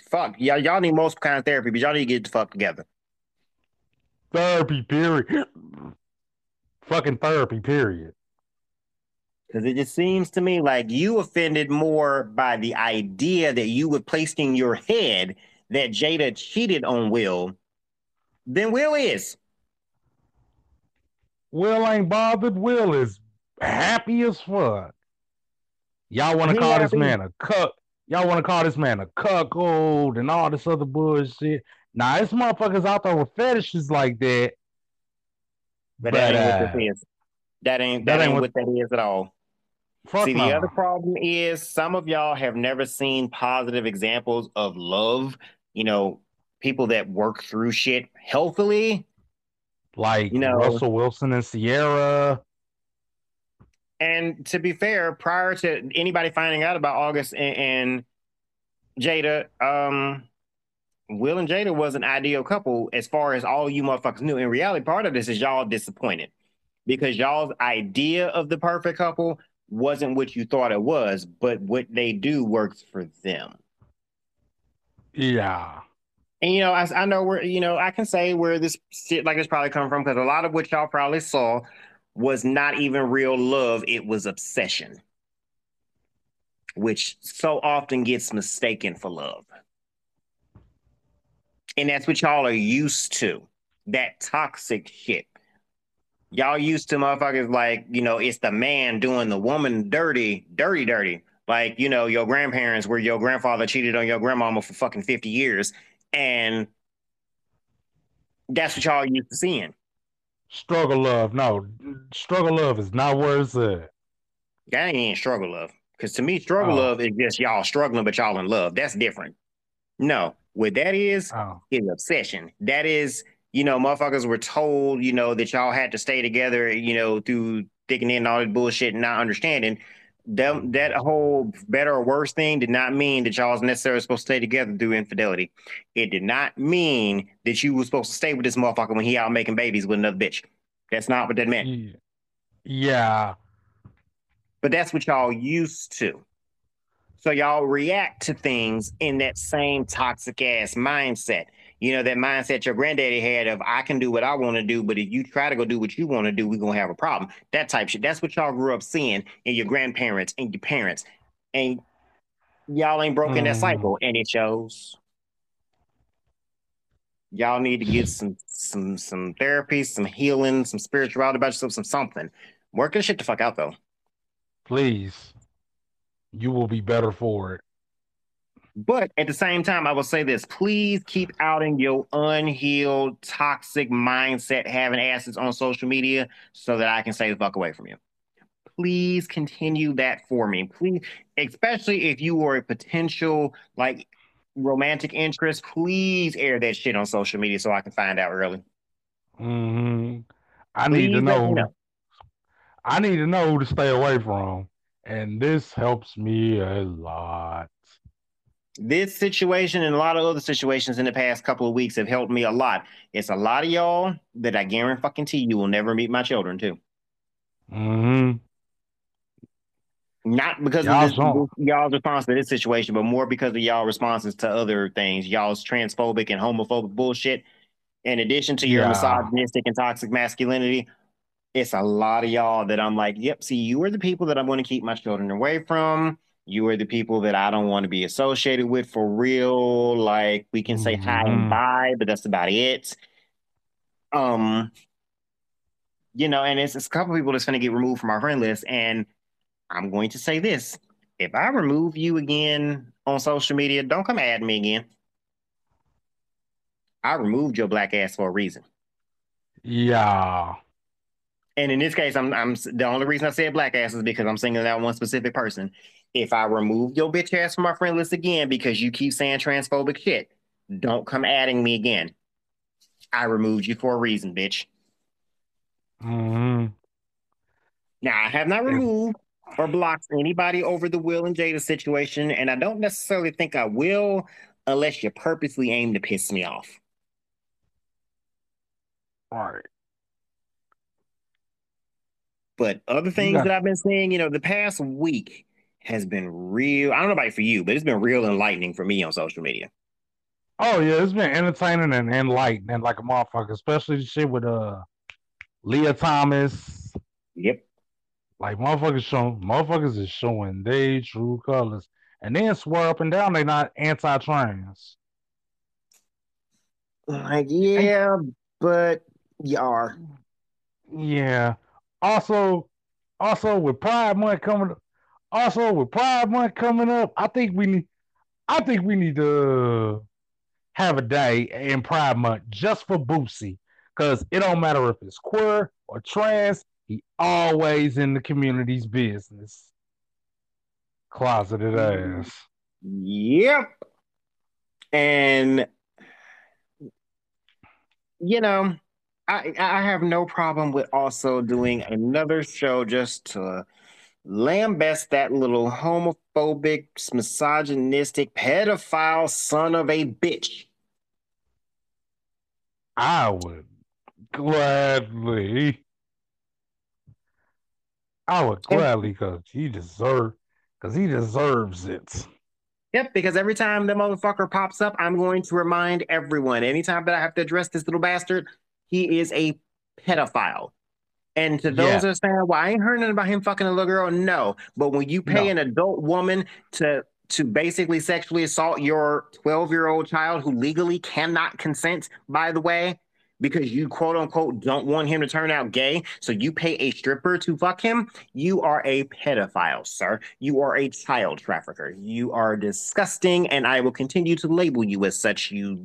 fuck. Y'all y'all need most kind of therapy, but y'all need to get the fuck together. Therapy, period. Fucking therapy, period. Because it just seems to me like you offended more by the idea that you were placed in your head that Jada cheated on Will than Will is. Will ain't bothered. Will is happy as fuck. Y'all want to call this man a cuck. Y'all want to call this man a cuckold and all this other bullshit. Now, this motherfuckers out there with fetishes like that. But, but that ain't uh, what this is. That ain't that, that ain't, what, what that is at all. See, the other problem is some of y'all have never seen positive examples of love. You know, people that work through shit healthily. Like you know, Russell Wilson and Ciara. And to be fair, prior to anybody finding out about August and, and Jada, um, Will and Jada was an ideal couple as far as all you motherfuckers knew. In reality, part of this is y'all disappointed because y'all's idea of the perfect couple wasn't what you thought it was, but what they do works for them. Yeah. And you know, I, I know where you know I can say where this shit like this probably come from because a lot of what y'all probably saw was not even real love, it was obsession, which so often gets mistaken for love. And that's what y'all are used to that toxic shit. Y'all used to motherfuckers like, you know, it's the man doing the woman dirty, dirty, dirty. Like, you know, your grandparents where your grandfather cheated on your grandmama for fucking 50 years. And that's what y'all used to seeing. Struggle love. No, struggle love is not where it's at. That ain't struggle love. Because to me, struggle oh. love is just y'all struggling, but y'all in love. That's different. No, what that is oh. is obsession. That is, you know, motherfuckers were told, you know, that y'all had to stay together, you know, through digging in all this bullshit and not understanding. That, that whole better or worse thing did not mean that y'all was necessarily supposed to stay together through infidelity. It did not mean that you were supposed to stay with this motherfucker when he out making babies with another bitch. That's not what that meant. Yeah. But that's what y'all used to. So y'all react to things in that same toxic ass mindset. You know, that mindset your granddaddy had of I can do what I want to do, but if you try to go do what you want to do, we're gonna have a problem. That type shit. That's what y'all grew up seeing in your grandparents and your parents. And y'all ain't broken mm. that cycle, and it shows. Y'all need to get some some some therapy, some healing, some spirituality about yourself, some something. Work this shit the fuck out though. Please. You will be better for it. But at the same time, I will say this please keep outing your unhealed, toxic mindset having assets on social media so that I can stay the fuck away from you. Please continue that for me. Please, especially if you are a potential like romantic interest, please air that shit on social media so I can find out early. Mm-hmm. I please need to know, know. I need to know who to stay away from. And this helps me a lot this situation and a lot of other situations in the past couple of weeks have helped me a lot. It's a lot of y'all that I guarantee you will never meet my children too. Mm-hmm. Not because y'all of this, y'all's response to this situation, but more because of y'all responses to other things, y'all's transphobic and homophobic bullshit. In addition to your yeah. misogynistic and toxic masculinity, it's a lot of y'all that I'm like, yep, see, you are the people that I'm going to keep my children away from you are the people that I don't want to be associated with for real. Like we can say mm-hmm. hi and mm-hmm. bye, but that's about it. Um, you know, and it's, it's a couple people that's going to get removed from our friend list. And I'm going to say this: if I remove you again on social media, don't come add me again. I removed your black ass for a reason. Yeah. And in this case, I'm I'm the only reason I said black ass is because I'm singling out one specific person. If I remove your bitch ass from my friend list again because you keep saying transphobic shit, don't come adding me again. I removed you for a reason, bitch. Mm-hmm. Now, I have not removed or blocked anybody over the Will and Jada situation, and I don't necessarily think I will unless you purposely aim to piss me off. All right. But other things got- that I've been seeing, you know, the past week has been real. I don't know about for you, but it's been real enlightening for me on social media. Oh yeah, it's been entertaining and enlightening like a motherfucker, especially the shit with uh Lia Thomas. Yep. Like motherfuckers showing motherfuckers is showing they true colors. And then swear up and down they not anti-trans. Like, yeah, but you are. Yeah. Also, also with Pride Month coming also with Pride Month coming up, I think we need I think we need to have a day in Pride Month just for Boosie. Cause it don't matter if it's queer or trans, he always in the community's business. Closeted ass. Yep. And you know, I I have no problem with also doing another show just to lambast that little homophobic, misogynistic, pedophile son of a bitch. I would gladly. I would gladly because he deserve because he deserves it. Yep, because every time the motherfucker pops up, I'm going to remind everyone. Anytime that I have to address this little bastard, he is a pedophile. And to those Yeah. that are saying, "Well, I ain't heard nothing about him fucking a little girl," no. But when you pay No. an adult woman to to basically sexually assault your 12 year old child who legally cannot consent, by the way, because you quote unquote don't want him to turn out gay, so you pay a stripper to fuck him, you are a pedophile, sir. You are a child trafficker. You are disgusting, and I will continue to label you as such, you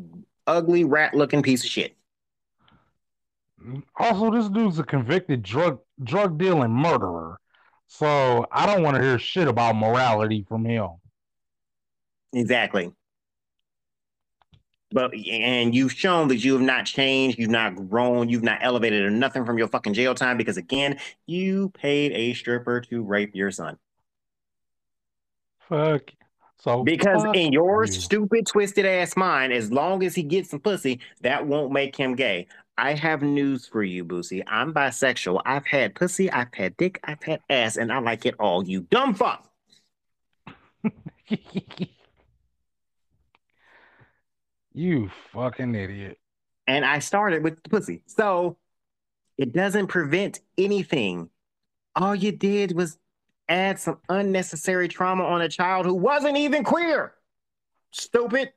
ugly rat looking piece of shit. Also, this dude's a convicted drug drug dealing murderer. So I don't want to hear shit about morality from him. Exactly. But and you've shown that you have not changed, you've not grown, you've not elevated or nothing from your fucking jail time because again, you paid a stripper to rape your son. Fuck. So Because in your you. stupid, twisted ass mind, as long as he gets some pussy, that won't make him gay. I have news for you, Boosie. I'm bisexual. I've had pussy, I've had dick, I've had ass, and I like it all. You dumb fuck. you fucking idiot. And I started with the pussy. So it doesn't prevent anything. All you did was add some unnecessary trauma on a child who wasn't even queer. Stupid.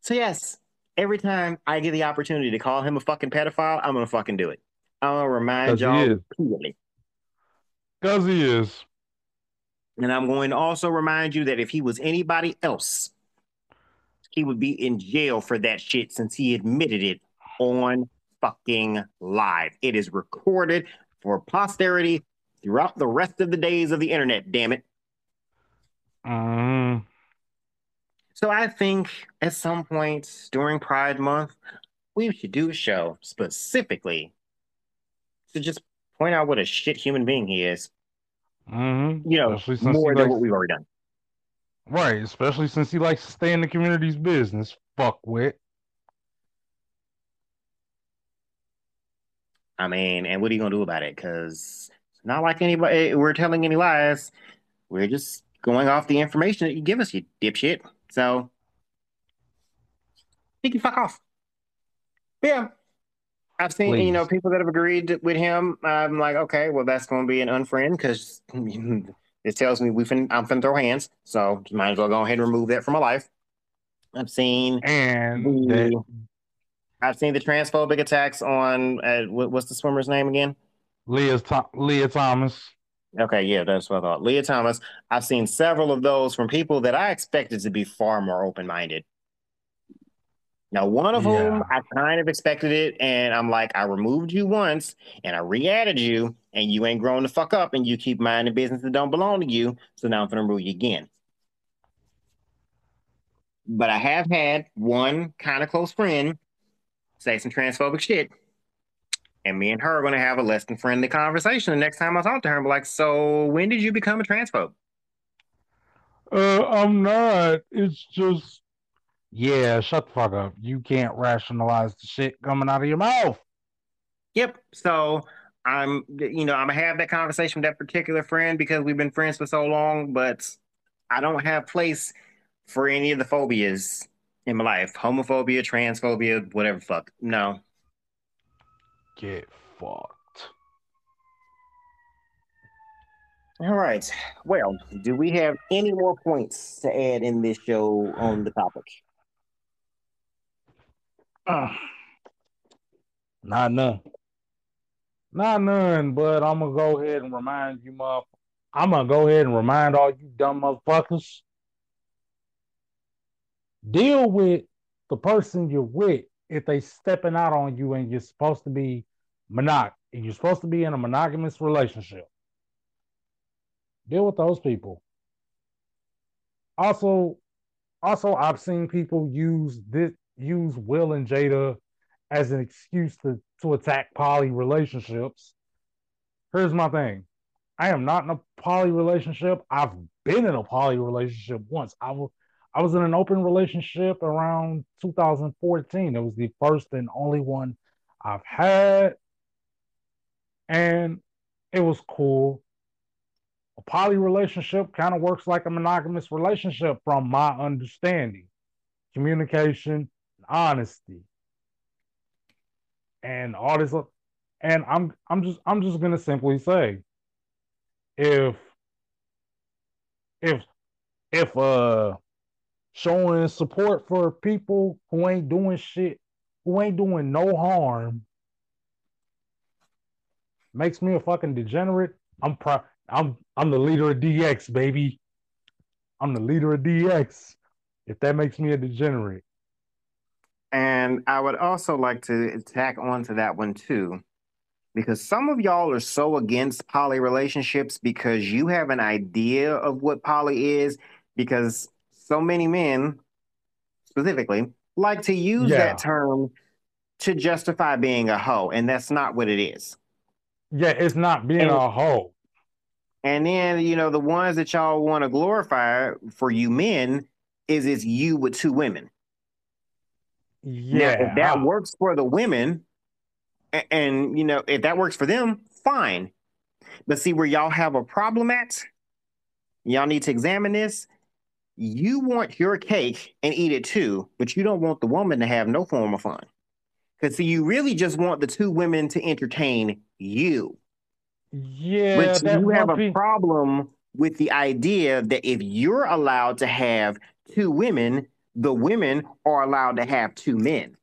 So, yes, every time I get the opportunity to call him a fucking pedophile, I'm going to fucking do it. I'm to remind y'all repeatedly. Cause he is. And I'm going to also remind you that if he was anybody else, he would be in jail for that shit since he admitted it on fucking live. It is recorded for posterity throughout the rest of the days of the internet, damn it. Mm, So I think at some point during Pride Month, we should do a show specifically to just point out what a shit human being he is. mhm. You know, more than likes- what we've already done. Right, especially since he likes to stay in the community's business. Fuck with. I mean, and what are you gonna do about it? Because it's not like anybody we're telling any lies. We're just going off the information that you give us, you dipshit. So he can fuck off. Yeah. I've seen you know people that have agreed with him. I'm like, okay, well that's going to be an unfriend because it tells me we fin- I'm finna throw hands. So might as well go ahead and remove that from my life. I've seen And the that I've seen the transphobic attacks on uh, what's the swimmer's name again? Lia's Tho- Lia Thomas. Okay, yeah, that's what I thought. Lia Thomas. I've seen several of those from people that I expected to be far more open minded. Now, one of yeah. whom I kind of expected it, and I'm like, I removed you once and I re-added you, and you ain't grown the fuck up, and you keep minding business that don't belong to you. So now I'm gonna remove you again. But I have had one kind of close friend say some transphobic shit, and me and her are gonna have a less than friendly conversation the next time I talk to her. And be like, so when did you become a transphobe? Uh, I'm not. It's just yeah, shut the fuck up. You can't rationalize the shit coming out of your mouth. Yep. So I'm, you know, I'm gonna have that conversation with that particular friend because we've been friends for so long, but I don't have place for any of the phobias in my life. Homophobia, transphobia, whatever fuck. No. Get fucked. All right. Well, do we have any more points to add in this show on the topic? Uh, not none. Not none, but I'm gonna go ahead and remind you, mother. I'm gonna go ahead and remind all you dumb motherfuckers. Deal with the person you're with if they stepping out on you and you're supposed to be monog you're supposed to be in a monogamous relationship. Deal with those people. Also, also I've seen people use this use Will and Jada as an excuse to, to attack poly relationships. Here's my thing. I am not in a poly relationship. I've been in a poly relationship once. I was I was in an open relationship around 2014. It was the first and only one I've had. And it was cool. A poly relationship kind of works like a monogamous relationship from my understanding. Communication, honesty and all this and i'm i'm just i'm just gonna simply say if if if uh showing support for people who ain't doing shit who ain't doing no harm makes me a fucking degenerate i'm pro i'm i'm the leader of dx baby i'm the leader of dx if that makes me a degenerate and I would also like to tack onto that one too, because some of y'all are so against poly relationships because you have an idea of what poly is, because so many men specifically like to use yeah. that term to justify being a hoe, and that's not what it is. Yeah, it's not being and, a hoe. And then, you know, the ones that y'all want to glorify for you men is it's you with two women. Yeah. Now, if that works for the women, and, and you know, if that works for them, fine. But see where y'all have a problem at, y'all need to examine this. You want your cake and eat it too, but you don't want the woman to have no form of fun. Because see, you really just want the two women to entertain you. Yeah. But you have a problem with the idea that if you're allowed to have two women, the women are allowed to have two men.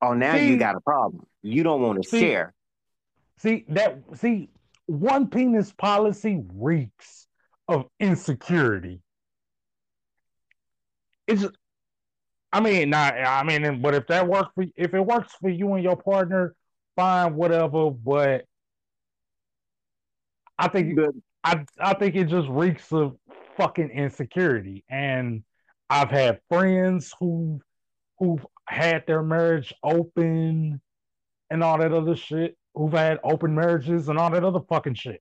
Oh, now see, you got a problem. You don't want to see, share. See that see one penis policy reeks of insecurity. It's I mean, not I mean, but if that works for if it works for you and your partner, fine, whatever. But I think I I think it just reeks of fucking insecurity. And I've had friends who who've had their marriage open and all that other shit, who've had open marriages and all that other fucking shit.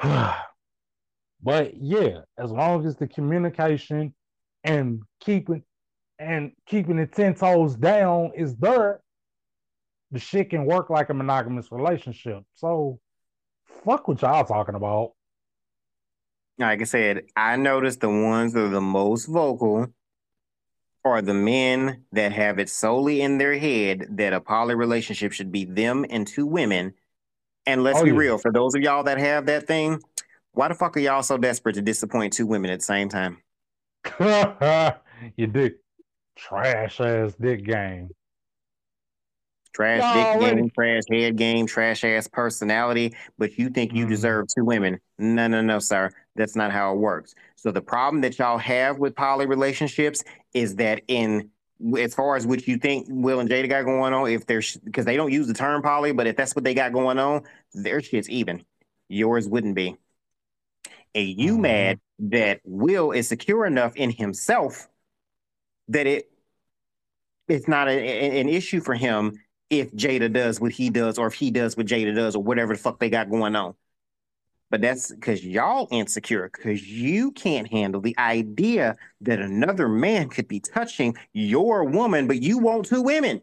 but yeah, as long as the communication and keeping and keeping the ten toes down is there, the shit can work like a monogamous relationship. So fuck what y'all talking about like I said, I noticed the ones that are the most vocal are the men that have it solely in their head that a poly relationship should be them and two women. And let's oh, be yeah. real, for those of y'all that have that thing, why the fuck are y'all so desperate to disappoint two women at the same time? you dick trash ass dick game. Trash dick game, trash head game, trash ass personality, but you think you mm. deserve two women. No, no, no, sir. That's not how it works. So the problem that y'all have with poly relationships is that in as far as what you think Will and Jada got going on, if there's because they don't use the term poly, but if that's what they got going on, their shit's even. Yours wouldn't be. And you mm-hmm. mad that Will is secure enough in himself that it it's not a, a, an issue for him if Jada does what he does, or if he does what Jada does, or whatever the fuck they got going on. But that's because y'all insecure, because you can't handle the idea that another man could be touching your woman, but you want two women.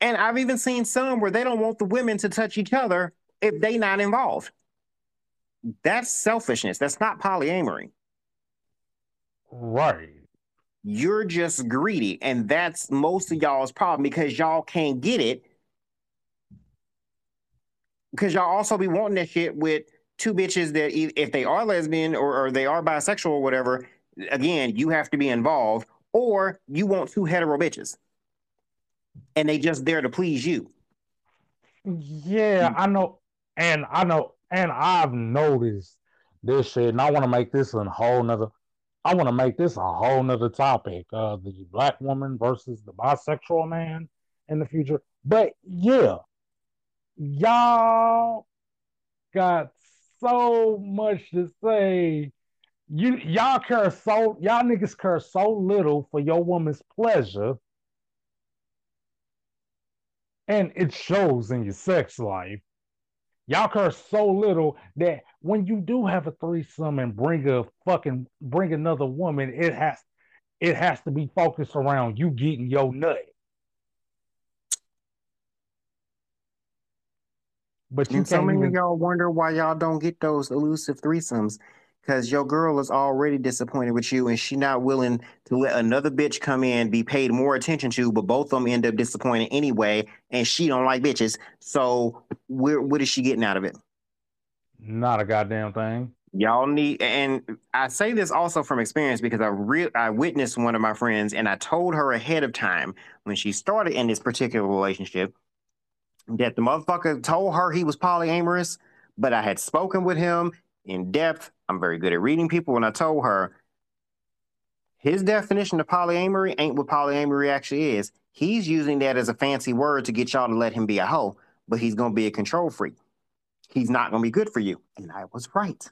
And I've even seen some where they don't want the women to touch each other if they not involved. That's selfishness. That's not polyamory. Right. You're just greedy. And that's most of y'all's problem because y'all can't get it because y'all also be wanting that shit with two bitches that if they are lesbian or, or they are bisexual or whatever, again, you have to be involved, or you want two hetero bitches, and they just there to please you. Yeah, I know, and I know, and I've noticed this shit, and I want to make this a whole nother. I want to make this a whole nother topic. Uh, the black woman versus the bisexual man in the future. But yeah, y'all got so much to say. You y'all care so y'all niggas care so little for your woman's pleasure. And it shows in your sex life. Y'all care so little that when you do have a threesome and bring a fucking bring another woman, it has it has to be focused around you getting your nut. But you and so many even... of y'all wonder why y'all don't get those elusive threesomes. Because your girl is already disappointed with you and she not willing to let another bitch come in, be paid more attention to, but both of them end up disappointed anyway, and she don't like bitches. So where what is she getting out of it? Not a goddamn thing. Y'all need, and I say this also from experience because I re- I witnessed one of my friends, and I told her ahead of time when she started in this particular relationship that the motherfucker told her he was polyamorous, but I had spoken with him in depth. I'm very good at reading people. When I told her his definition of polyamory ain't what polyamory actually is. He's using that as a fancy word to get y'all to let him be a hoe, but he's going to be a control freak. He's not going to be good for you. And I was right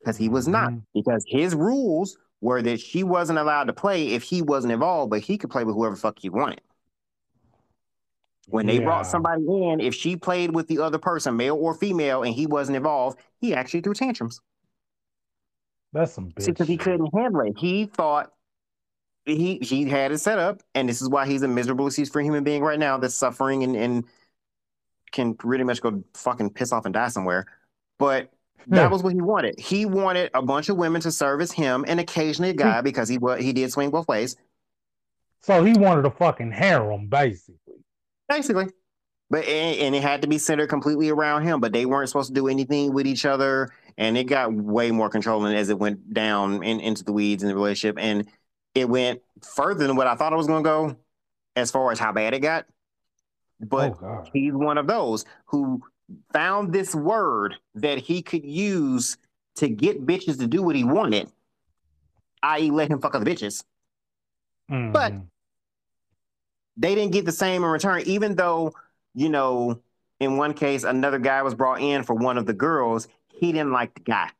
because he was not, mm-hmm. because his rules were that she wasn't allowed to play if he wasn't involved, but he could play with whoever fuck he wanted. When they yeah. brought somebody in, if she played with the other person, male or female, and he wasn't involved, he actually threw tantrums. That's some bitch. because he couldn't handle it. He thought he he had it set up, and this is why he's a miserable, for a human being right now that's suffering and, and can pretty much go fucking piss off and die somewhere. But that hmm. was what he wanted. He wanted a bunch of women to service him, and occasionally a hmm. guy because he was he did swing both ways. So he wanted a fucking harem, basically. Basically. But and, it had to be centered completely around him, but they weren't supposed to do anything with each other. And it got way more controlling as it went down in, into the weeds in the relationship. And it went further than what I thought it was going to go as far as how bad it got. But oh, he's one of those who found this word that he could use to get bitches to do what he wanted, i.e., let him fuck other bitches. Mm-hmm. But they didn't get the same in return, even though, you know, in one case, another guy was brought in for one of the girls. He didn't like the guy.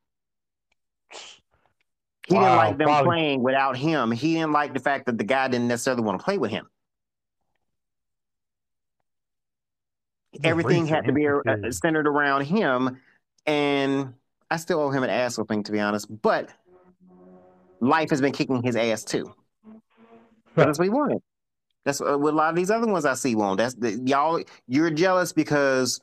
He wow, didn't like them probably. playing without him. He didn't like the fact that the guy didn't necessarily want to play with him. Everything had to be uh, centered around him. And I still owe him an ass whooping, to be honest. But life has been kicking his ass too. That's what he wanted. That's what a lot of these other ones I see won't. That's the, y'all. You're jealous because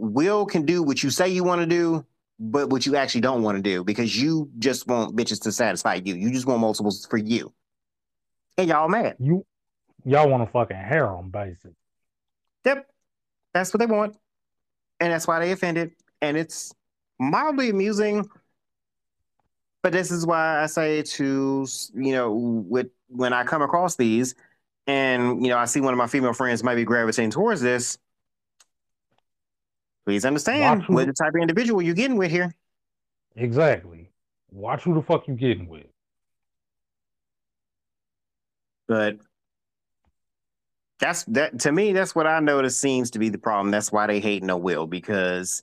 Will can do what you say you want to do, but what you actually don't want to do because you just want bitches to satisfy you. You just want multiples for you, and y'all mad. You y'all want a fucking harem, basically. Yep, that's what they want, and that's why they offended. And it's mildly amusing, but this is why I say to you know, with when I come across these and you know, I see one of my female friends might be gravitating towards this, please understand what the type of individual you're getting with here. Exactly. Watch who the fuck you getting with. But that's that to me, that's what I notice seems to be the problem. That's why they hate no will, because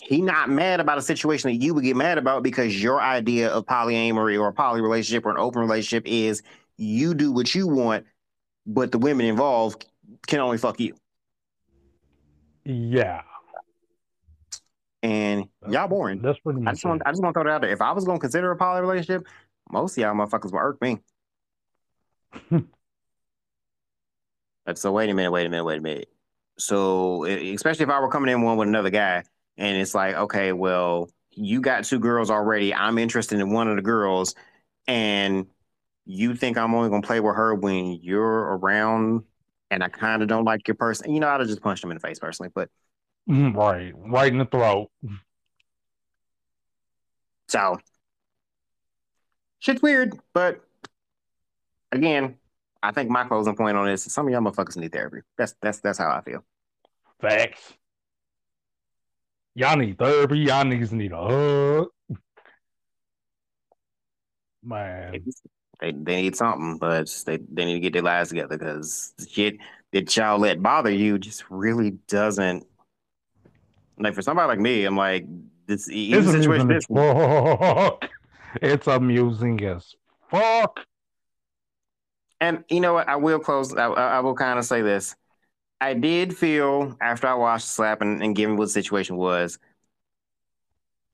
he not mad about a situation that you would get mad about because your idea of polyamory or a poly relationship or an open relationship is you do what you want, but the women involved can only fuck you. Yeah. And y'all boring. That's pretty much I just want I just want to throw that out there. If I was gonna consider a poly relationship, most of y'all motherfuckers would irk me. That's so wait a minute, wait a minute, wait a minute. So especially if I were coming in one with another guy, and it's like, okay, well, you got two girls already. I'm interested in one of the girls, and you think I'm only gonna play with her when you're around, and I kind of don't like your person. You know, I'd have just punched him in the face personally, but mm, right, right in the throat. So shit's weird, but again, I think my closing point on this is some of y'all motherfuckers need therapy. That's that's that's how I feel. Facts. Y'all need therapy. Y'all niggas need a hug. Man. They, they need something, but they, they need to get their lives together because shit that y'all let bother you just really doesn't. Like for somebody like me, I'm like this even it's situation. This fuck. It's amusing as fuck. And you know what? I will close. I, I will kind of say this. I did feel after I watched Slap and, and given what the situation was,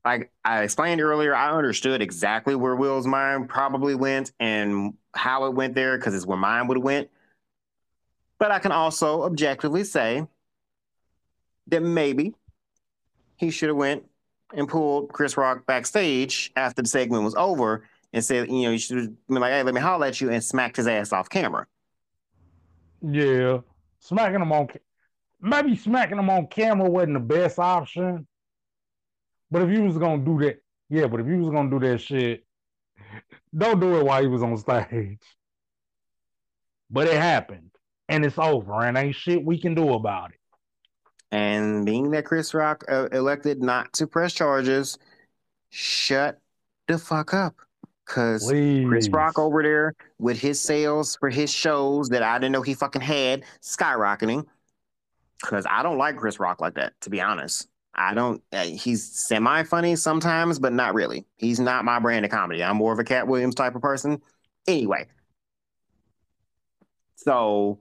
like I explained earlier, I understood exactly where Will's mind probably went and how it went there because it's where mine would have went. But I can also objectively say that maybe he should have went and pulled Chris Rock backstage after the segment was over and said, you know, you should have been like, hey, let me holler at you and smacked his ass off camera. Yeah smacking them on maybe smacking them on camera wasn't the best option. But if you was gonna do that, yeah, but if you was gonna do that shit, don't do it while he was on stage. But it happened, and it's over, and ain't shit we can do about it. And being that Chris Rock uh, elected not to press charges, shut the fuck up. Cause Please. Chris Rock over there with his sales for his shows that I didn't know he fucking had skyrocketing. Cause I don't like Chris Rock like that, to be honest. I don't. Uh, he's semi funny sometimes, but not really. He's not my brand of comedy. I'm more of a Katt Williams type of person. Anyway, so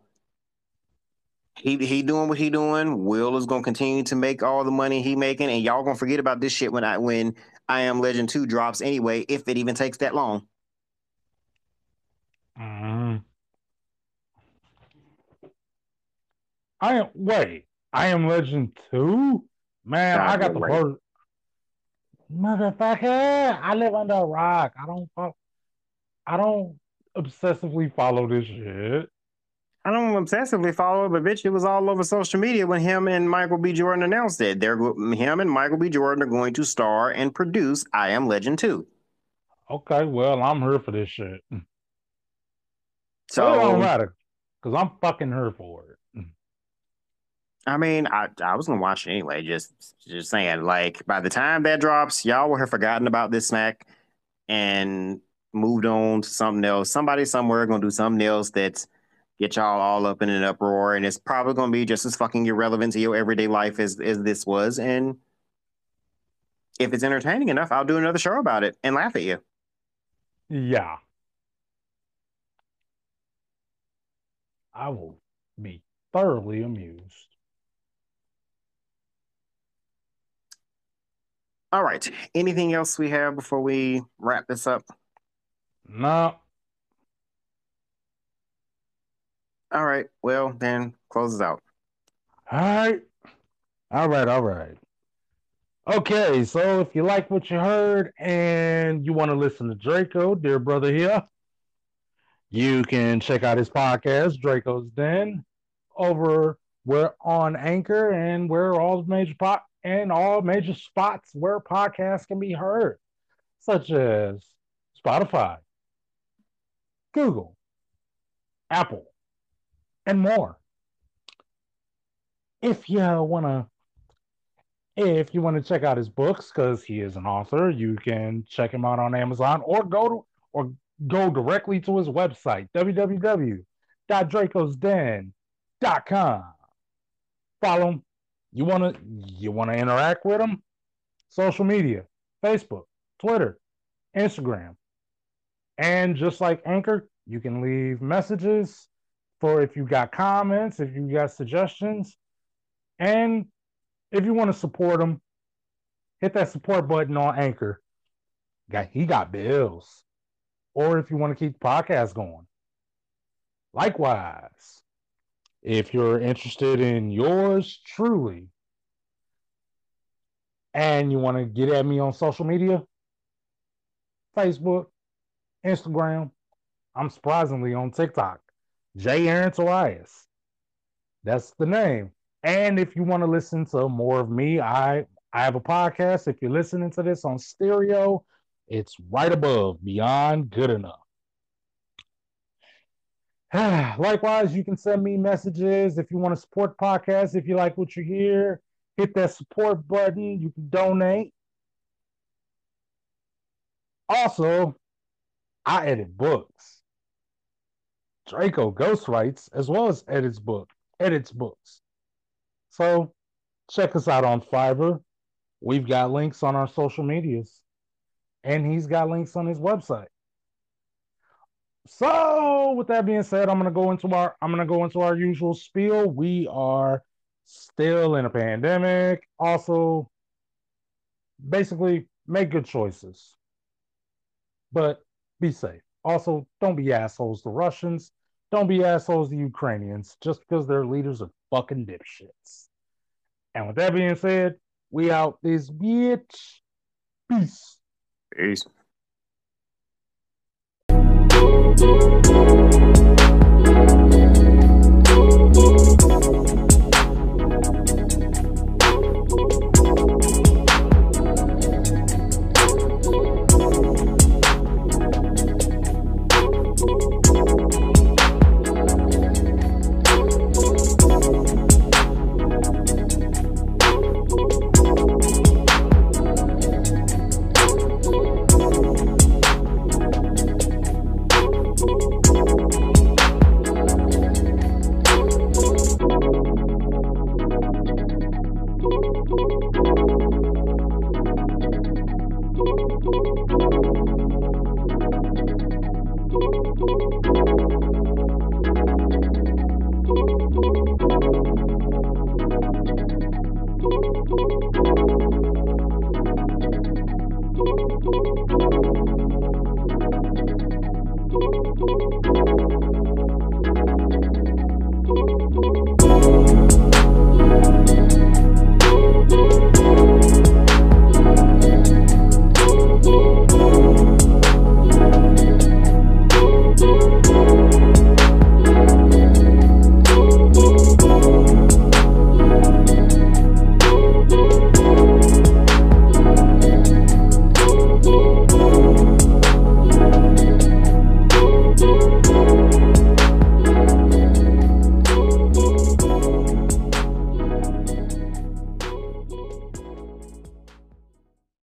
he he doing what he doing. Will is gonna continue to make all the money he making, and y'all gonna forget about this shit when I when I Am Legend 2 drops anyway, if it even takes that long. Mm. I wait, I Am Legend 2? Man, I got the right. first motherfucker. I live under a rock. I don't I don't obsessively follow this shit. I don't obsessively follow it, but bitch, it was all over social media when him and Michael B. Jordan announced it. They're him and Michael B. Jordan are going to star and produce I Am Legend 2. Okay, well, I'm here for this shit. So it don't matter because I'm fucking here for it. I mean, I I was gonna watch it anyway. Just just saying, like by the time that drops, y'all will have forgotten about this smack and moved on to something else. Somebody somewhere gonna do something else that's get y'all all up in an uproar, and it's probably to be just as fucking irrelevant to your everyday life as as this was. And if it's entertaining enough, I'll do another show about it and laugh at you. Yeah, I will be thoroughly amused. All right. Anything else we have before we wrap this up? No, All right. Well, then close it out. All right. All right. All right. Okay. So if you like what you heard and you want to listen to Drako, dear brother here, you can check out his podcast, Drako's Den, over we're on Anchor and where all the major pot and all major spots where podcasts can be heard, such as Spotify, Google, Apple, and more. If you want to if you want to check out his books because he is an author you can check him out on amazon or go to or go directly to his website, www.drakosden.com. Follow him. You wanna you wanna interact with them? Social media, Facebook, Twitter, Instagram. And just like Anchor, you can leave messages for if you got comments, if you got suggestions. And if you want to support them, hit that support button on Anchor. He got bills. Or if you want to keep the podcast going. Likewise, if you're interested in yours truly and you want to get at me on social media, Facebook, Instagram, I'm surprisingly on TikTok. J. Aaron Tobias. That's the name. And if you want to listen to more of me, I I have a podcast. If you're listening to this on stereo, it's right above Beyond Good Enough. Likewise, you can send me messages if you want to support the podcast. If you like what you hear, hit that support button. You can donate. Also, I edit books. Drako ghostwrites as well as edits book edits books. So check us out on Fiverr. We've got links on our social medias, and he's got links on his website. So, with that being said, I'm gonna go into our I'm gonna go into our usual spiel. We are still in a pandemic. Also, basically, make good choices, but be safe. Also, don't be assholes to Russians. Don't be assholes to Ukrainians just because their leaders are fucking dipshits. And with that being said, we out this bitch. Peace. Peace. Thank you.